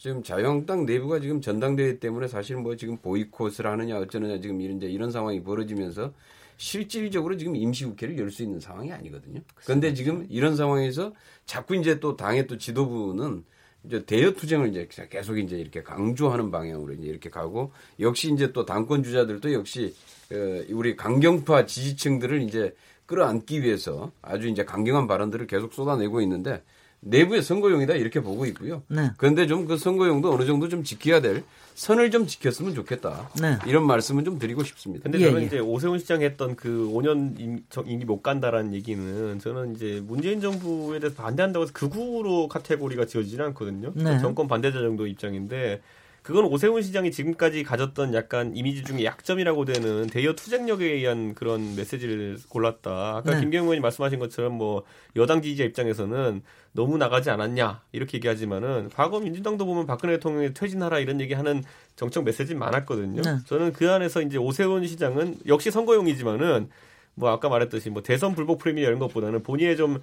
지금 자유한국당 내부가 지금 전당대회 때문에 사실 뭐 지금 보이콧을 하느냐 어쩌느냐 지금 이런 이제 이런 상황이 벌어지면서 실질적으로 지금 임시국회를 열 수 있는 상황이 아니거든요. 그런데 지금 이런 상황에서 자꾸 이제 또 당의 또 지도부는 이제 대여 투쟁을 이제 계속 이제 이렇게 강조하는 방향으로 이제 이렇게 가고 역시 이제 또 당권 주자들도 역시 어, 우리 강경파 지지층들을 이제 끌어안기 위해서 아주 이제 강경한 발언들을 계속 쏟아내고 있는데 내부의 선거용이다 이렇게 보고 있고요. 네. 그런데 좀 그 선거용도 어느 정도 좀 지켜야 될 선을 좀 지켰으면 좋겠다. 네. 이런 말씀은 좀 드리고 싶습니다. 근데 저는 예, 예. 이제 오세훈 시장 했던 그 5년 임기 못 간다라는 얘기는 저는 이제 문재인 정부에 대해서 반대한다고 해서 극우로 카테고리가 지어지지는 않거든요. 네. 정권 반대자 정도 입장인데 그건 오세훈 시장이 지금까지 가졌던 약간 이미지 중에 약점이라고 되는 대여 투쟁력에 의한 그런 메시지를 골랐다. 아까 네. 김경훈 의원이 말씀하신 것처럼 뭐 여당 지지자 입장에서는 너무 나가지 않았냐 이렇게 얘기하지만은 과거 민주당도 보면 박근혜 대통령이 퇴진하라 이런 얘기하는 정책 메시지 많았거든요. 네. 저는 그 안에서 이제 오세훈 시장은 역시 선거용이지만은 뭐 아까 말했듯이 뭐 대선 불복 프리미어 이런 것보다는 본인의 좀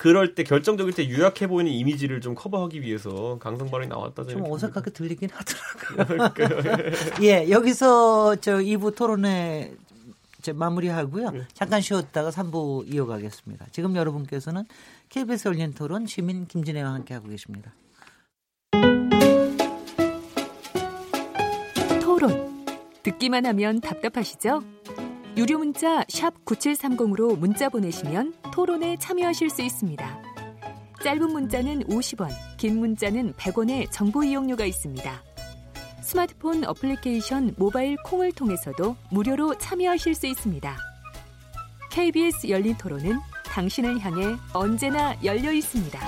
그럴 때 결정적일 때 유약해 보이는 이미지를 좀 커버하기 위해서 강성 발언이 나왔다. 좀 어색하게 들리긴 하더라고요. 예, 여기서 저 2부 토론회 마무리하고요. 네. 잠깐 쉬었다가 3부 이어가겠습니다. 지금 여러분께서는 KBS 열린 토론 시민 김진애와 함께하고 계십니다. 토론. 듣기만 하면 답답하시죠? 유료 문자 9730으로 문자 보내시면 토론에 참여하실 수 있습니다. 짧은 문자는 50원, 긴 문자는 100원의 정보 이용료가 있습니다. 스마트폰 어플리케이션 모바일 콩을 통해서도 무료로 참여하실 수 있습니다. KBS 열린 토론은 당신을 향해 언제나 열려 있습니다.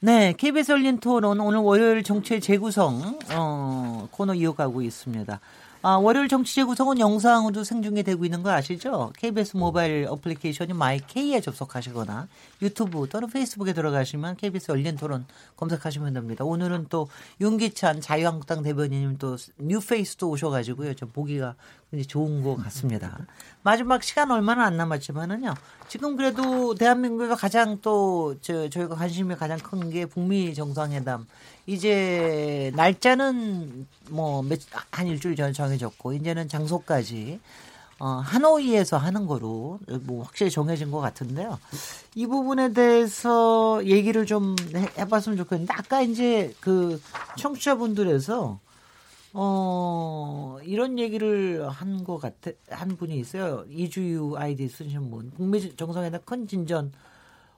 네, KBS 열린 토론 오늘 월요일 정치 재구성 어, 코너 이어가고 있습니다. 아, 월요일 정치재 구성은 영상으로 생중계 되고 있는 거 아시죠? KBS 모바일 어플리케이션인 마이K에 접속하시거나 유튜브 또는 페이스북에 들어가시면 KBS 열린 토론 검색하시면 됩니다. 오늘은 또 윤기찬 자유한국당 대변인님 또 뉴페이스도 오셔가지고요. 좀 보기가 굉장히 좋은 것 같습니다. 마지막 시간 얼마나 안 남았지만은요. 지금 그래도 대한민국에서 가장 또 저, 저희가 관심이 가장 큰 게 북미 정상회담. 이제 날짜는 뭐한 일주일 전에 정해졌고 이제는 장소까지 어, 하노이에서 하는 거로 뭐 확실히 정해진 것 같은데요. 이 부분에 대해서 얘기를 좀 해, 봤으면 좋겠는데 아까 이제 그 청취자분들에서 어, 이런 얘기를 한 것 같아, 한 분이 있어요. 이주유 아이디 쓰신 분. 북미 정상회담 큰 진전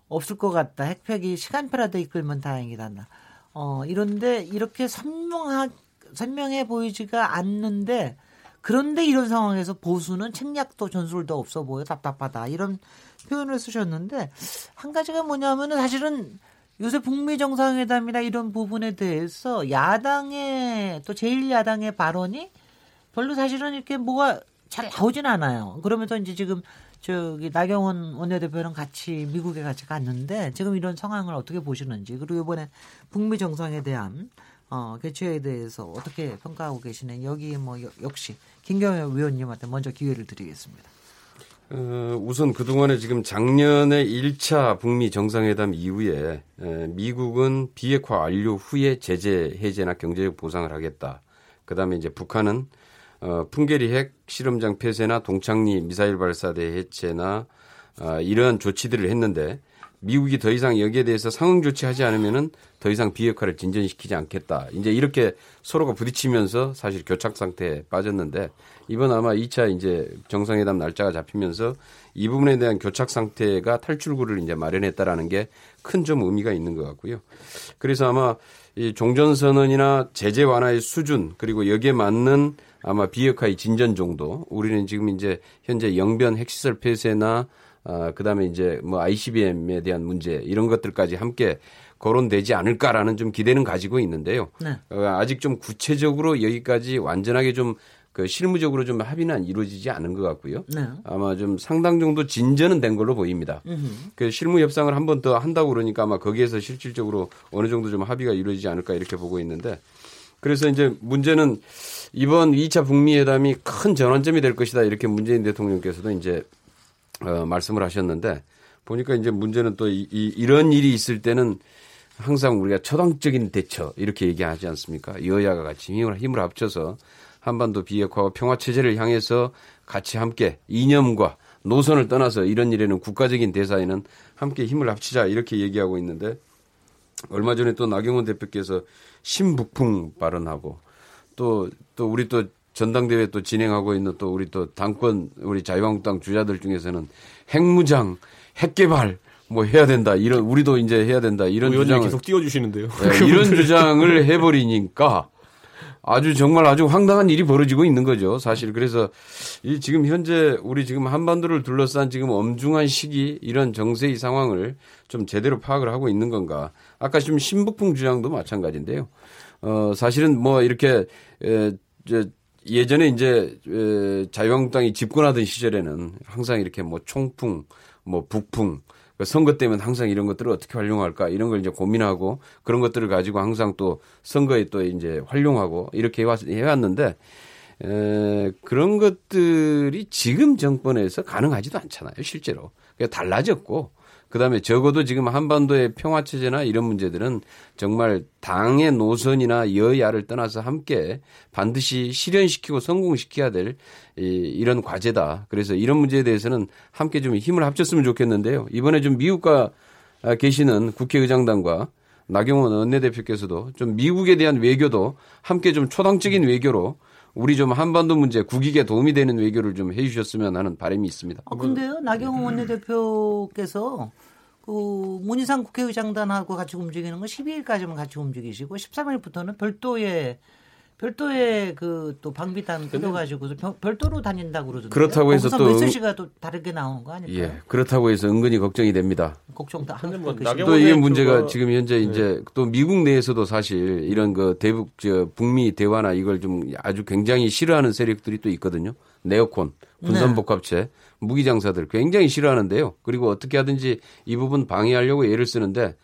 없을 것 같다. 핵폐기 시간표라도 이끌면 다행이다. 어, 이런데 이렇게 선명하, 선명해 보이지가 않는데 그런데 이런 상황에서 보수는 책략도 전술도 없어 보여 답답하다. 이런 표현을 쓰셨는데 한 가지가 뭐냐면은 사실은 요새 북미 정상회담이나 이런 부분에 대해서 야당의 또 제1야당의 발언이 별로 사실은 이렇게 뭐가 잘 나오진 않아요. 그러면서 이제 지금 저기 나경원 원내대표랑 같이 미국에 같이 갔는데 지금 이런 상황을 어떻게 보시는지 그리고 이번에 북미 정상에 대한 어, 개최에 대해서 어떻게 평가하고 계시는 여기 뭐 역시 김경현 위원님한테 먼저 기회를 드리겠습니다. 어, 우선 그동안에 지금 작년에 1차 북미 정상회담 이후에 에, 미국은 비핵화 완료 후에 제재 해제나 경제적 보상을 하겠다. 그다음에 이제 북한은 어, 풍계리 핵 실험장 폐쇄나 동창리 미사일 발사대 해체나 어, 이러한 조치들을 했는데 미국이 더 이상 여기에 대해서 상응 조치하지 않으면은 더 이상 비핵화를 진전시키지 않겠다. 이제 이렇게 서로가 부딪히면서 사실 교착 상태에 빠졌는데 이번 아마 2차 이제 정상회담 날짜가 잡히면서 이 부분에 대한 교착 상태가 탈출구를 이제 마련했다라는 게 큰 좀 의미가 있는 것 같고요. 그래서 아마 이 종전선언이나 제재 완화의 수준 그리고 여기에 맞는 아마 비핵화의 진전 정도 우리는 지금 이제 현재 영변 핵시설 폐쇄나 아, 그다음에 이제 뭐 ICBM에 대한 문제 이런 것들까지 함께 거론되지 않을까라는 좀 기대는 가지고 있는데요. 네. 어, 아직 좀 구체적으로 여기까지 완전하게 좀 그 실무적으로 좀 합의는 이루어지지 않은 것 같고요. 네. 아마 좀 상당 정도 진전은 된 걸로 보입니다. 음흠. 그 실무 협상을 한 번 더 한다고 그러니까 아마 거기에서 실질적으로 어느 정도 좀 합의가 이루어지지 않을까 이렇게 보고 있는데 그래서 이제 문제는 이번 2차 북미 회담이 큰 전환점이 될 것이다 이렇게 문재인 대통령께서도 이제 어, 말씀을 하셨는데 보니까 이제 문제는 또 이, 이, 이런 일이 있을 때는 항상 우리가 초당적인 대처 이렇게 얘기하지 않습니까? 여야가 같이 힘을, 힘을 합쳐서 한반도 비핵화와 평화 체제를 향해서 같이 함께 이념과 노선을 떠나서 이런 일에는 국가적인 대사에는 함께 힘을 합치자 이렇게 얘기하고 있는데 얼마 전에 또 나경원 대표께서 신북풍 발언하고 또, 또 우리 또 전당대회 또 진행하고 있는 또 우리 또 당권 우리 자유한국당 주자들 중에서는 핵무장, 핵개발 뭐 해야 된다 이런 우리도 이제 해야 된다 이런 주장을 계속 띄워주시는데요. 네, 이런 주장을 해버리니까 아주 정말 아주 황당한 일이 벌어지고 있는 거죠. 사실 그래서 이 지금 현재 우리 지금 한반도를 둘러싼 지금 엄중한 시기 이런 정세의 상황을 좀 제대로 파악을 하고 있는 건가? 아까 지금 신북풍 주장도 마찬가지인데요. 어 사실은 뭐 이렇게 에, 저, 예전에 이제 에, 자유한국당이 집권하던 시절에는 항상 이렇게 뭐 총풍, 뭐 북풍 그 선거 때면 항상 이런 것들을 어떻게 활용할까 이런 걸 이제 고민하고 그런 것들을 가지고 항상 또 선거에 또 이제 활용하고 이렇게 해왔, 해왔는데 에, 그런 것들이 지금 정권에서 가능하지도 않잖아요 실제로. 달라졌고 그다음에 적어도 지금 한반도의 평화 체제나 이런 문제들은 정말 당의 노선이나 여야를 떠나서 함께 반드시 실현시키고 성공시켜야 될 이, 이런 과제다. 그래서 이런 문제에 대해서는 함께 좀 힘을 합쳤으면 좋겠는데요. 이번에 좀 미국과 계시는 국회의장단과 나경원 원내대표께서도 좀 미국에 대한 외교도 함께 좀 초당적인 외교로 우리 좀 한반도 문제 국익에 도움이 되는 외교를 좀 해주셨으면 하는 바람이 있습니다. 아, 근데요, 나경원 원내대표께서 그 문희상 국회의장단하고 같이 움직이는 건 12일까지만 같이 움직이시고 13일부터는 별도의 별도의 그 또 방비단 끌어가지고 별도로 다닌다고 그러던데 그렇다고 해서 또 메시지가 또 다르게 나오는 거 아닐까요? 예, 그렇다고 해서 은근히 걱정이 됩니다. 걱정 다 하는 또 이게 문제가 지금 현재 네. 이제 또 미국 내에서도 사실 이런 그 대북 저 북미 대화나 이걸 좀 아주 굉장히 싫어하는 세력들이 또 있거든요. 네오콘 군산복합체 네. 무기 장사들 굉장히 싫어하는데요. 그리고 어떻게 하든지 이 부분 방해하려고 애를 쓰는데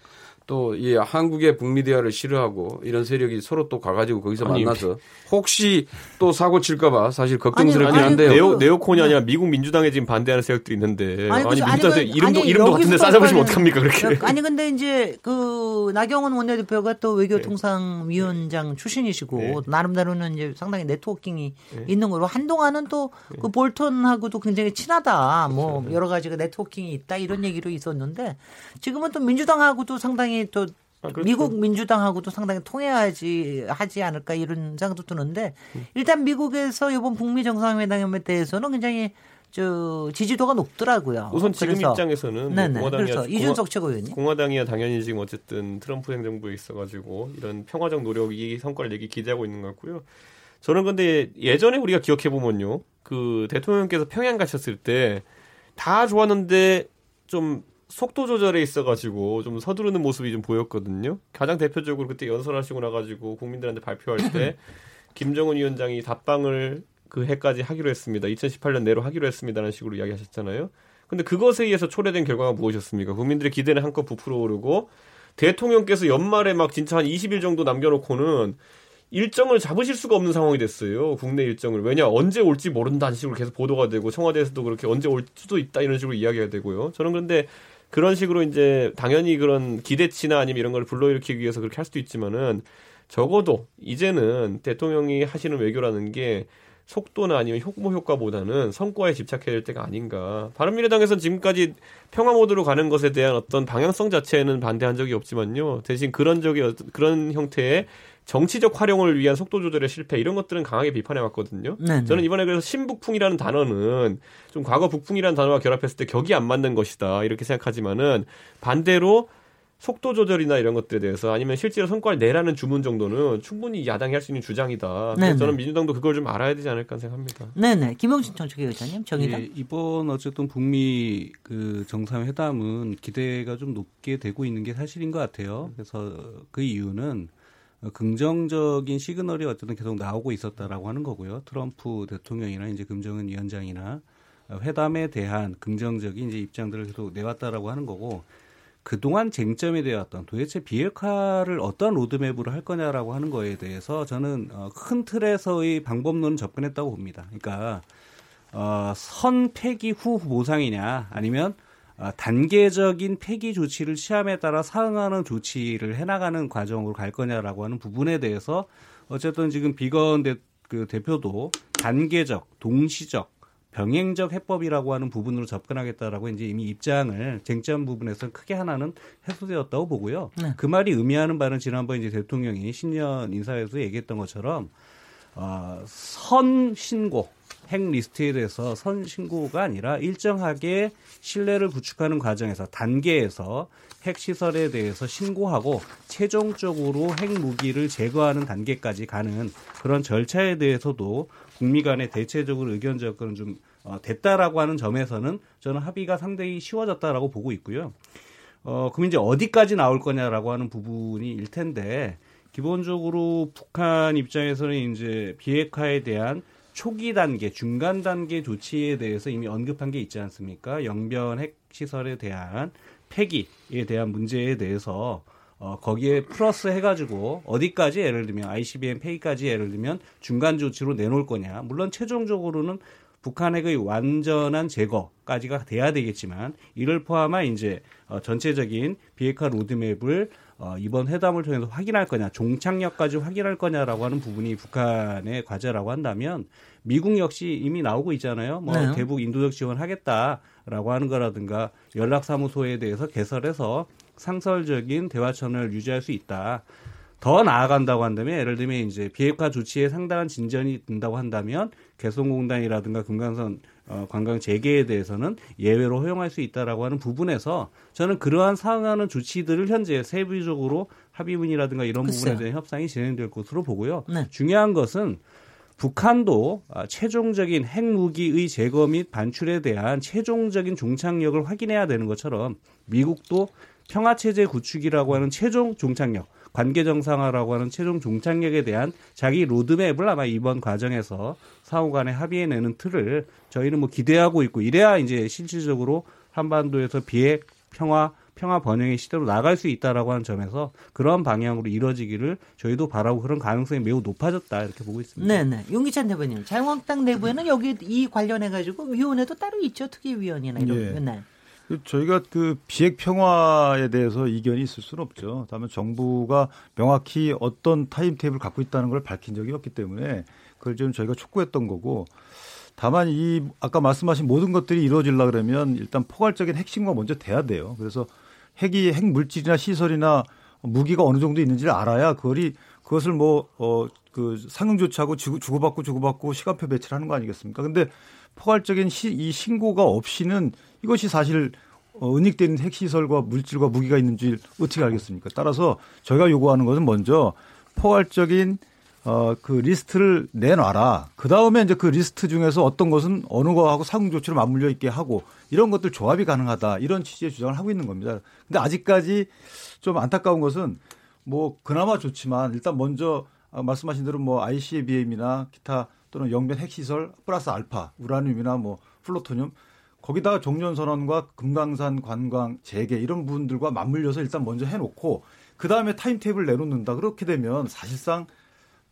또 이 한국의 북미 대화를 싫어하고 이런 세력이 서로 또 가가지고 거기서 아니, 만나서 혹시 또 사고 칠까봐 사실 걱정스럽긴 아니, 한데요. 네오, 네오콘이 아니라 미국 민주당에 지금 반대하는 세력들이 있는데 아니, 아니 민주당 그, 이름도 이름도 같은데 싸잡으시면 어떡합니까 그렇게? 아니 근데 이제 그 나경원 원내대표가 또 외교통상위원장 네. 출신이시고 네. 나름대로는 이제 상당히 네트워킹이 네. 있는 거로 한동안은 또그 네. 볼턴하고도 굉장히 친하다 뭐 그렇죠. 여러 가지가 네트워킹이 있다 이런 얘기로 있었는데 지금은 또 민주당하고도 상당히 또 아, 그렇죠. 미국 민주당하고도 상당히 통해야지 하지 않을까 이런 생각도 드는데 일단 미국에서 이번 북미 정상회담에 대해서는 굉장히 저 지지도가 높더라고요. 우선 지금 그래서. 입장에서는. 뭐 공화당이야 그렇죠. 이준석 최고위원님 공화당이야 당연히 지금 어쨌든 트럼프 행정부에 있어가지고 이런 평화적 노력이 성과를 내기 기대하고 있는 것 같고요. 저는 근데 예전에 우리가 기억해 보면요, 그 대통령께서 평양 가셨을 때 다 좋았는데 좀 속도 조절에 있어가지고 좀 서두르는 모습이 좀 보였거든요. 가장 대표적으로 그때 연설하시고 나가지고 국민들한테 발표할 때 김정은 위원장이 답방을 그 해까지 하기로 했습니다. 2018년 내로 하기로 했습니다라는 식으로 이야기하셨잖아요. 근데 그것에 의해서 초래된 결과가 무엇이었습니까? 국민들의 기대는 한껏 부풀어 오르고 대통령께서 연말에 막 진짜 한 20일 정도 남겨놓고는 일정을 잡으실 수가 없는 상황이 됐어요. 국내 일정을. 왜냐, 언제 올지 모른다는 식으로 계속 보도가 되고, 청와대에서도 그렇게 언제 올 수도 있다 이런 식으로 이야기가 되고요. 저는 그런데 그런 식으로 이제 당연히 그런 기대치나 아니면 이런 걸 불러일으키기 위해서 그렇게 할 수도 있지만은 적어도 이제는 대통령이 하시는 외교라는 게 속도나 아니면 효모 효과보다는 성과에 집착해야 될 때가 아닌가. 바른미래당에서는 지금까지 평화 모드로 가는 것에 대한 어떤 방향성 자체는 반대한 적이 없지만요. 대신 그런 적이 그런 형태의 정치적 활용을 위한 속도 조절의 실패 이런 것들은 강하게 비판해 왔거든요. 네네. 저는 이번에 그래서 신북풍이라는 단어는 좀 과거 북풍이라는 단어와 결합했을 때 격이 안 맞는 것이다 이렇게 생각하지만은 반대로 속도 조절이나 이런 것들에 대해서 아니면 실제로 성과를 내라는 주문 정도는 충분히 야당이 할 수 있는 주장이다. 그래서 저는 민주당도 그걸 좀 알아야 되지 않을까 생각합니다. 네네. 김영신 정책위 의장님 정의당. 예, 이번 어쨌든 북미 그 정상회담은 기대가 좀 높게 되고 있는 게 사실인 것 같아요. 그래서 그 이유는 긍정적인 시그널이 어쨌든 계속 나오고 있었다라고 하는 거고요. 트럼프 대통령이나 이제 금정은 위원장이나 회담에 대한 긍정적인 이제 입장들을 계속 내왔다라고 하는 거고 그동안 쟁점이 되었던 도대체 비핵화를 어떤 로드맵으로 할 거냐라고 하는 거에 대해서 저는 어, 큰 틀에서의 방법론은 접근했다고 봅니다. 그러니까 어, 선 폐기 후 보상이냐 아니면 어, 단계적인 폐기 조치를 시함에 따라 상응하는 조치를 해나가는 과정으로 갈 거냐라고 하는 부분에 대해서 어쨌든 지금 비건 대, 그 대표도 단계적, 동시적, 병행적 해법이라고 하는 부분으로 접근하겠다라고 이제 이미 입장을 쟁점 부분에서 크게 하나는 해소되었다고 보고요. 네. 그 말이 의미하는 바는 지난번 이제 대통령이 신년 인사에서 얘기했던 것처럼 어, 선 신고 핵 리스트에 대해서 선 신고가 아니라 일정하게 신뢰를 구축하는 과정에서 단계에서 핵 시설에 대해서 신고하고 최종적으로 핵 무기를 제거하는 단계까지 가는 그런 절차에 대해서도 북미 간에 대체적으로 의견 접근은 좀 어, 됐다라고 하는 점에서는 저는 합의가 상당히 쉬워졌다라고 보고 있고요. 어, 그럼 이제 어디까지 나올 거냐라고 하는 부분이 일 텐데 기본적으로 북한 입장에서는 이제 비핵화에 대한 초기 단계, 중간 단계 조치에 대해서 이미 언급한 게 있지 않습니까? 영변 핵 시설에 대한 폐기에 대한 문제에 대해서 어, 거기에 플러스 해가지고 어디까지 예를 들면 ICBM 폐기까지 예를 들면 중간 조치로 내놓을 거냐. 물론 최종적으로는 북한 핵의 완전한 제거까지가 돼야 되겠지만 이를 포함한 이제 어, 전체적인 비핵화 로드맵을 어, 이번 회담을 통해서 확인할 거냐, 종착역까지 확인할 거냐라고 하는 부분이 북한의 과제라고 한다면 미국 역시 이미 나오고 있잖아요. 뭐 네. 대북 인도적 지원하겠다라고 하는 거라든가 연락사무소에 대해서 개설해서 상설적인 대화 채널을 유지할 수 있다. 더 나아간다고 한다면 예를 들면 이제 비핵화 조치에 상당한 진전이 된다고 한다면 개성공단이라든가 금강선 어, 관광 재개에 대해서는 예외로 허용할 수 있다라고 하는 부분에서 저는 그러한 상응하는 조치들을 현재 세부적으로 합의문이라든가 이런 글쎄요. 부분에 대한 협상이 진행될 것으로 보고요. 네. 중요한 것은 북한도 아, 최종적인 핵무기의 제거 및 반출에 대한 최종적인 종착역을 확인해야 되는 것처럼 미국도 평화체제 구축이라고 하는 최종 종착역, 관계 정상화라고 하는 최종 종착역에 대한 자기 로드맵을 아마 이번 과정에서 상호 간에 합의해내는 틀을 저희는 뭐 기대하고 있고 이래야 이제 실질적으로 한반도에서 비핵 평화 평화 번영의 시대로 나갈 수 있다라고 하는 점에서 그런 방향으로 이루어지기를 저희도 바라고 그런 가능성이 매우 높아졌다 이렇게 보고 있습니다. 네네. 용기찬 대표님, 자유한국당 내부에는 여기 이 관련해 가지고 위원회도 따로 있죠 특위위원이나 이런. 예. 네. 저희가 그 비핵 평화에 대해서 이견이 있을 수는 없죠. 다만 정부가 명확히 어떤 타임테이블을 갖고 있다는 걸 밝힌 적이 없기 때문에 그걸 좀 저희가 촉구했던 거고 다만 이 아까 말씀하신 모든 것들이 이루어지려 그러면 일단 포괄적인 핵심과 먼저 돼야 돼요. 그래서 핵이 핵 물질이나 시설이나 무기가 어느 정도 있는지를 알아야 그걸이 그것을 뭐 어 그 상응 조치하고 주고받고 주고받고 시간표 배치를 하는 거 아니겠습니까? 근데 포괄적인 시, 이 신고가 없이는 이것이 사실 어, 은닉된 핵시설과 물질과 무기가 있는지 어떻게 알겠습니까? 따라서 저희가 요구하는 것은 먼저 포괄적인 어, 그 리스트를 내놔라. 그 다음에 이제 그 리스트 중에서 어떤 것은 어느 거하고 상응 조치로 맞물려 있게 하고 이런 것들 조합이 가능하다. 이런 취지의 주장을 하고 있는 겁니다. 근데 아직까지 좀 안타까운 것은 뭐 그나마 좋지만 일단 먼저 말씀하신 대로 뭐 ICBM이나 기타 또는 영변 핵시설 플러스 알파, 우라늄이나 뭐 플루토늄 거기다가 종전선언과 금강산 관광 재개 이런 부분들과 맞물려서 일단 먼저 해놓고 그 다음에 타임테이블 내놓는다. 그렇게 되면 사실상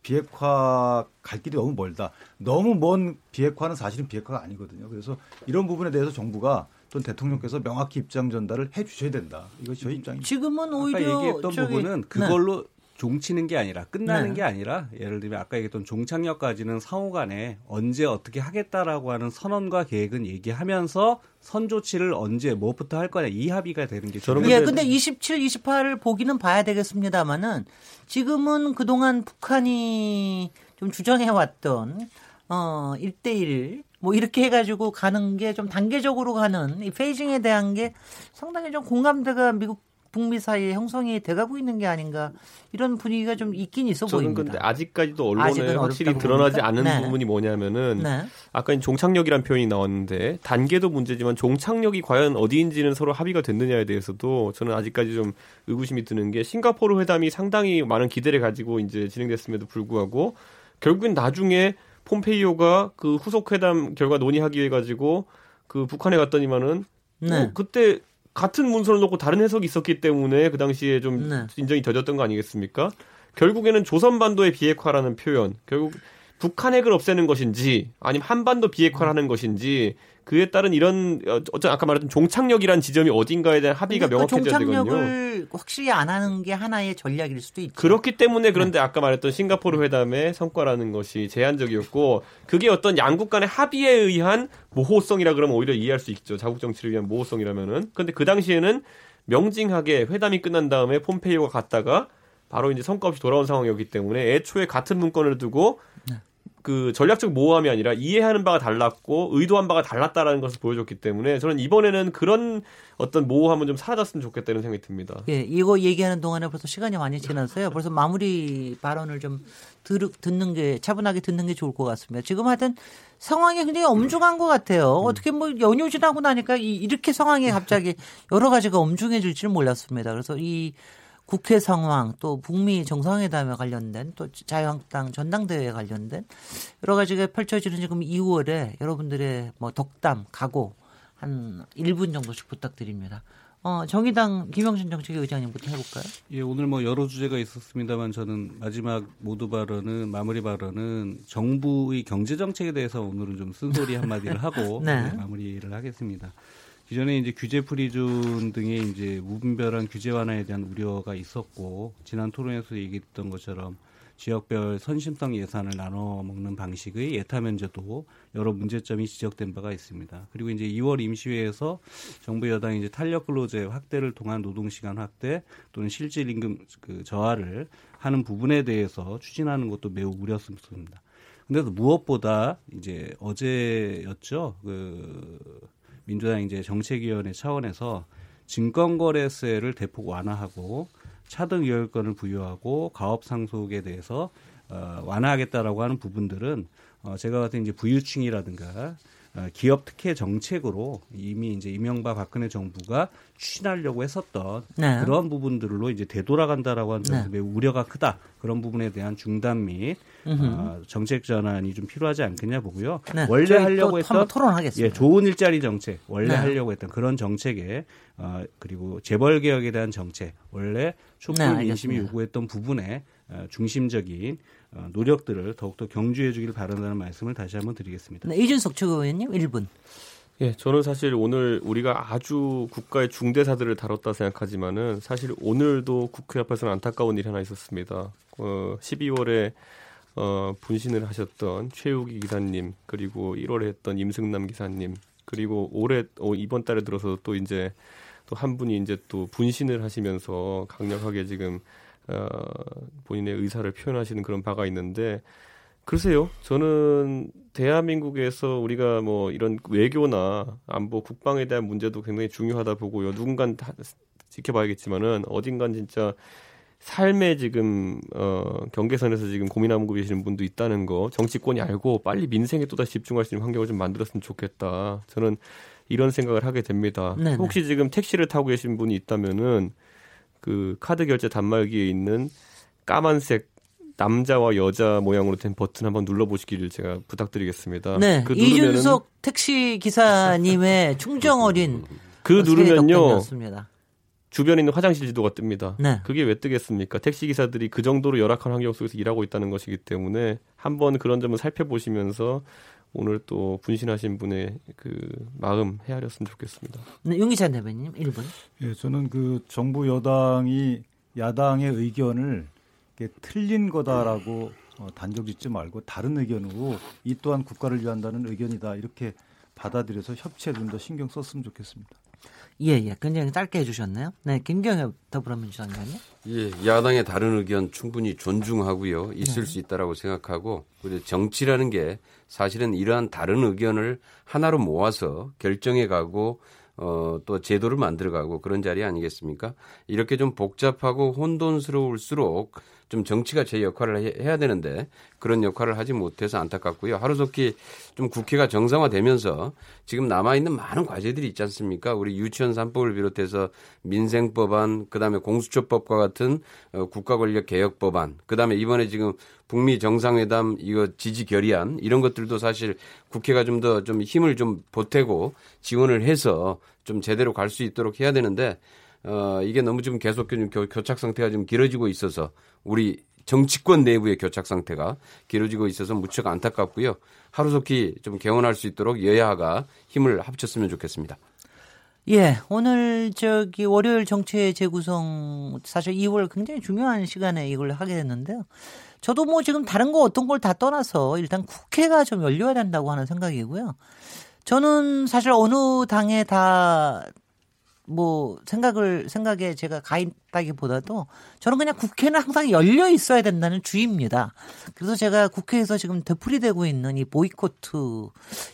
비핵화 갈 길이 너무 멀다. 너무 먼 비핵화는 사실은 비핵화가 아니거든요. 그래서 이런 부분에 대해서 정부가 또는 대통령께서 명확히 입장 전달을 해 주셔야 된다. 이것이 저희 입장입니다. 지금은 오히려 아까 얘기했던 저기, 부분은 네. 그걸로 네. 종치는 게 아니라 끝나는 네. 게 아니라 예를 들면 아까 얘기했던 종착역까지는 상호 간에 언제 어떻게 하겠다라고 하는 선언과 계획은 얘기하면서 선 조치를 언제 무엇부터 할 거냐 이 합의가 되는 게 저는 예, 근데 27, 28을 보기는 봐야 되겠습니다만은 지금은 그동안 북한이 좀 주장해 왔던 어 1대1 뭐 이렇게 해가지고 가는 게 좀 단계적으로 가는 이 페이징에 대한 게 상당히 좀 공감대가 미국 북미 사이에 형성이 돼가고 있는 게 아닌가 이런 분위기가 좀 있긴 있어 저는 보입니다. 근데 아직까지도 언론에 확실히 드러나지? 않은 네. 부분이 뭐냐면은 네. 아까 종착역이란 표현이 나왔는데 단계도 문제지만 종착역이 과연 어디인지는 서로 합의가 됐느냐에 대해서도 저는 아직까지 좀 의구심이 드는 게 싱가포르 회담이 상당히 많은 기대를 가지고 이제 진행됐음에도 불구하고 결국엔 나중에 폼페이오가 그 후속 회담 결과 논의하기 위해 가지고 그 북한에 갔더니만은 네. 뭐 그때 같은 문서를 놓고 다른 해석이 있었기 때문에 그 당시에 좀 네. 인정이 더뎠던 거 아니겠습니까? 결국에는 조선반도의 비핵화라는 표현, 결국 북한 핵을 없애는 것인지 아니면 한반도 비핵화를 하는 것인지 그에 따른 이런 어, 어떤 아까 말했던 종착역이란 지점이 어딘가에 대한 합의가 그 명확해져야 되거든요. 종착역을 확실히 안 하는 게 하나의 전략일 수도 있죠. 그렇기 때문에 그런데 네. 아까 말했던 싱가포르 회담의 성과라는 것이 제한적이었고 그게 어떤 양국 간의 합의에 의한 모호성이라 그러면 오히려 이해할 수 있죠. 자국 정치를 위한 모호성이라면은. 근데 그 당시에는 명징하게 회담이 끝난 다음에 폼페이오가 갔다가 바로 이제 성과 없이 돌아온 상황이었기 때문에 애초에 같은 문건을 두고 네. 그 전략적 모호함이 아니라 이해하는 바가 달랐고 의도한 바가 달랐다라는 것을 보여줬기 때문에 저는 이번에는 그런 어떤 모호함은 좀 사라졌으면 좋겠다는 생각이 듭니다. 예, 이거 얘기하는 동안에 벌써 시간이 많이 지났어요. 벌써 마무리 발언을 좀 들, 듣는 게 차분하게 듣는 게 좋을 것 같습니다. 지금 하여튼 상황이 굉장히 엄중한 것 같아요. 음. 어떻게 뭐 연휴 지나고 나니까 이렇게 상황이 갑자기 여러 가지가 엄중해질 줄 몰랐습니다. 그래서 이 국회 상황 또 북미 정상회담에 관련된 또 자유한국당 전당대회에 관련된 여러 가지가 펼쳐지는 지금 2월에 여러분들의 뭐 덕담 각오 한 1분 정도씩 부탁드립니다. 어, 정의당 김용신 정책위 의장님부터 해볼까요? 예, 오늘 뭐 여러 주제가 있었습니다만 저는 마지막 모두 발언은 마무리 발언은 정부의 경제 정책에 대해서 오늘은 좀 쓴소리 한마디를 하고 네. 네, 마무리를 하겠습니다. 기존에 이제 규제 프리존 등의 이제 무분별한 규제 완화에 대한 우려가 있었고 지난 토론에서 얘기했던 것처럼 지역별 선심성 예산을 나눠 먹는 방식의 예타 면제도 여러 문제점이 지적된 바가 있습니다. 그리고 이제 2월 임시회에서 정부 여당이 이제 탄력 근로제 확대를 통한 노동 시간 확대 또는 실질 임금 그 저하를 하는 부분에 대해서 추진하는 것도 매우 우려스럽습니다. 근데 무엇보다 이제 어제였죠. 그 민주당 이제 정책위원회 차원에서 증권거래세를 대폭 완화하고 차등 유효권을 부여하고 가업 상속에 대해서 어, 완화하겠다라고 하는 부분들은 어, 제가 같은 이제 부유층이라든가 어, 기업 특혜 정책으로 이미 이제 이명박 박근혜 정부가 추진하려고 했었던 네. 그런 부분들로 이제 되돌아간다라고 하는 점에서 네. 매우 우려가 크다. 그런 부분에 대한 중단 및 어, 정책 전환이 좀 필요하지 않겠냐 보고요. 네. 원래 하려고 했던 토론하겠습니다. 예, 좋은 일자리 정책, 원래 네. 하려고 했던 그런 정책에 어, 그리고 재벌 개혁에 대한 정책, 원래 촛불 네, 민심이 요구했던 부분에 어, 중심적인 어, 노력들을 더욱더 경주해 주길 바란다는 말씀을 다시 한번 드리겠습니다. 네, 이준석 최고위원님 1분. 예, 저는 사실 오늘 우리가 아주 국가의 중대사들을 다뤘다 생각하지만은 사실 오늘도 국회 앞에서는 안타까운 일이 하나 있었습니다. 어, 12월에 어, 분신을 하셨던 최욱기 기사님 그리고 1월에 했던 임승남 기사님 그리고 올해 어, 이번 달에 들어서 또 이제 또 한 분이 이제 또 분신을 하시면서 강력하게 지금 어, 본인의 의사를 표현하시는 그런 바가 있는데 글쎄요. 저는 대한민국에서 우리가 뭐 이런 외교나 안보 국방에 대한 문제도 굉장히 중요하다 보고요. 누군간 다 지켜봐야겠지만은 어딘간 진짜 삶의 지금 어 경계선에서 지금 고민하고 계시는 분도 있다는 거 정치권이 알고 빨리 민생에 또다시 집중할 수 있는 환경을 좀 만들었으면 좋겠다. 저는 이런 생각을 하게 됩니다. 네네. 혹시 지금 택시를 타고 계신 분이 있다면은 그 카드 결제 단말기에 있는 까만색 남자와 여자 모양으로 된 버튼 한번 눌러보시기를 제가 부탁드리겠습니다. 네, 그 이준석 택시 기사님의 충정 어린 그 누르면요. 주변에 있는 화장실 지도가 뜹니다. 네. 그게 왜 뜨겠습니까? 택시 기사들이 그 정도로 열악한 환경 속에서 일하고 있다는 것이기 때문에 한번 그런 점을 살펴보시면서 오늘 또 분신하신 분의 그 마음 헤아렸으면 좋겠습니다. 네, 용기찬 대변인 1분. 예, 저는 그 정부 여당이 야당의 의견을 틀린 거다라고 어, 단정 짓지 말고 다른 의견으로 이 또한 국가를 위한다는 의견이다 이렇게 받아들여서 협치에 좀 더 신경 썼으면 좋겠습니다. 예, 예. 굉장히 짧게 해주셨네요. 네, 김경엽 더불어민주당장님. 예, 야당의 다른 의견 충분히 존중하고요. 있을 네. 수 있다라고 생각하고, 그리고 정치라는 게 사실은 이러한 다른 의견을 하나로 모아서 결정해 가고, 어, 또 제도를 만들어 가고 그런 자리 아니겠습니까? 이렇게 좀 복잡하고 혼돈스러울수록 좀 정치가 제 역할을 해야 되는데 그런 역할을 하지 못해서 안타깝고요. 하루속히 좀 국회가 정상화되면서 지금 남아있는 많은 과제들이 있지 않습니까? 우리 유치원 3법을 비롯해서 민생법안, 그 다음에 공수처법과 같은 어, 국가권력 개혁 법안, 그 다음에 이번에 지금 북미 정상회담 이거 지지 결의안 이런 것들도 사실 국회가 좀 더좀 좀 힘을 좀 보태고 지원을 해서 좀 제대로 갈 수 있도록 해야 되는데 어, 이게 너무 지금 계속 교착 상태가 좀 길어지고 있어서 우리 정치권 내부의 교착 상태가 길어지고 있어서 무척 안타깝고요. 하루속히 좀 개원할 수 있도록 여야가 힘을 합쳤으면 좋겠습니다. 예, 오늘 저기 월요일 정치 재구성 사실 2월 굉장히 중요한 시간에 이걸 하게 됐는데요. 저도 뭐 지금 다른 거 어떤 걸 다 떠나서 일단 국회가 좀 열려야 된다고 하는 생각이고요. 저는 사실 어느 당에 다 뭐 생각을 생각에 제가 가 있다기보다도 저는 그냥 국회는 항상 열려 있어야 된다는 주의입니다. 그래서 제가 국회에서 지금 되풀이되고 있는 이 보이코트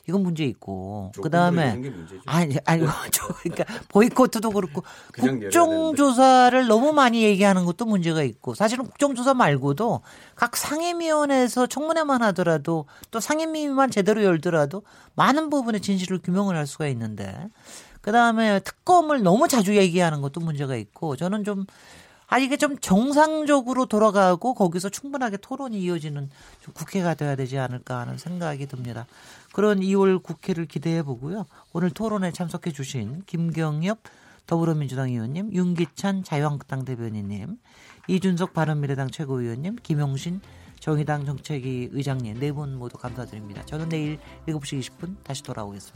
이건 문제 있고 그 다음에 아니 아니 저 그러니까 보이코트도 그렇고 국정조사를 너무 많이 얘기하는 것도 문제가 있고 사실은 국정조사 말고도 각 상임위원회에서 청문회만 하더라도 또 상임위만 제대로 열더라도 많은 부분의 진실을 규명을 할 수가 있는데 그 다음에 특검을 너무 자주 얘기하는 것도 문제가 있고 저는 좀 아, 이게 좀 정상적으로 돌아가고 거기서 충분하게 토론이 이어지는 좀 국회가 돼야 되지 않을까 하는 생각이 듭니다. 그런 2월 국회를 기대해 보고요. 오늘 토론에 참석해 주신 김경엽 더불어민주당 의원님, 윤기찬 자유한국당 대변인님, 이준석 바른미래당 최고위원님, 김용신 정의당 정책위 의장님 네 분 모두 감사드립니다. 저는 내일 7시 20분 다시 돌아오겠습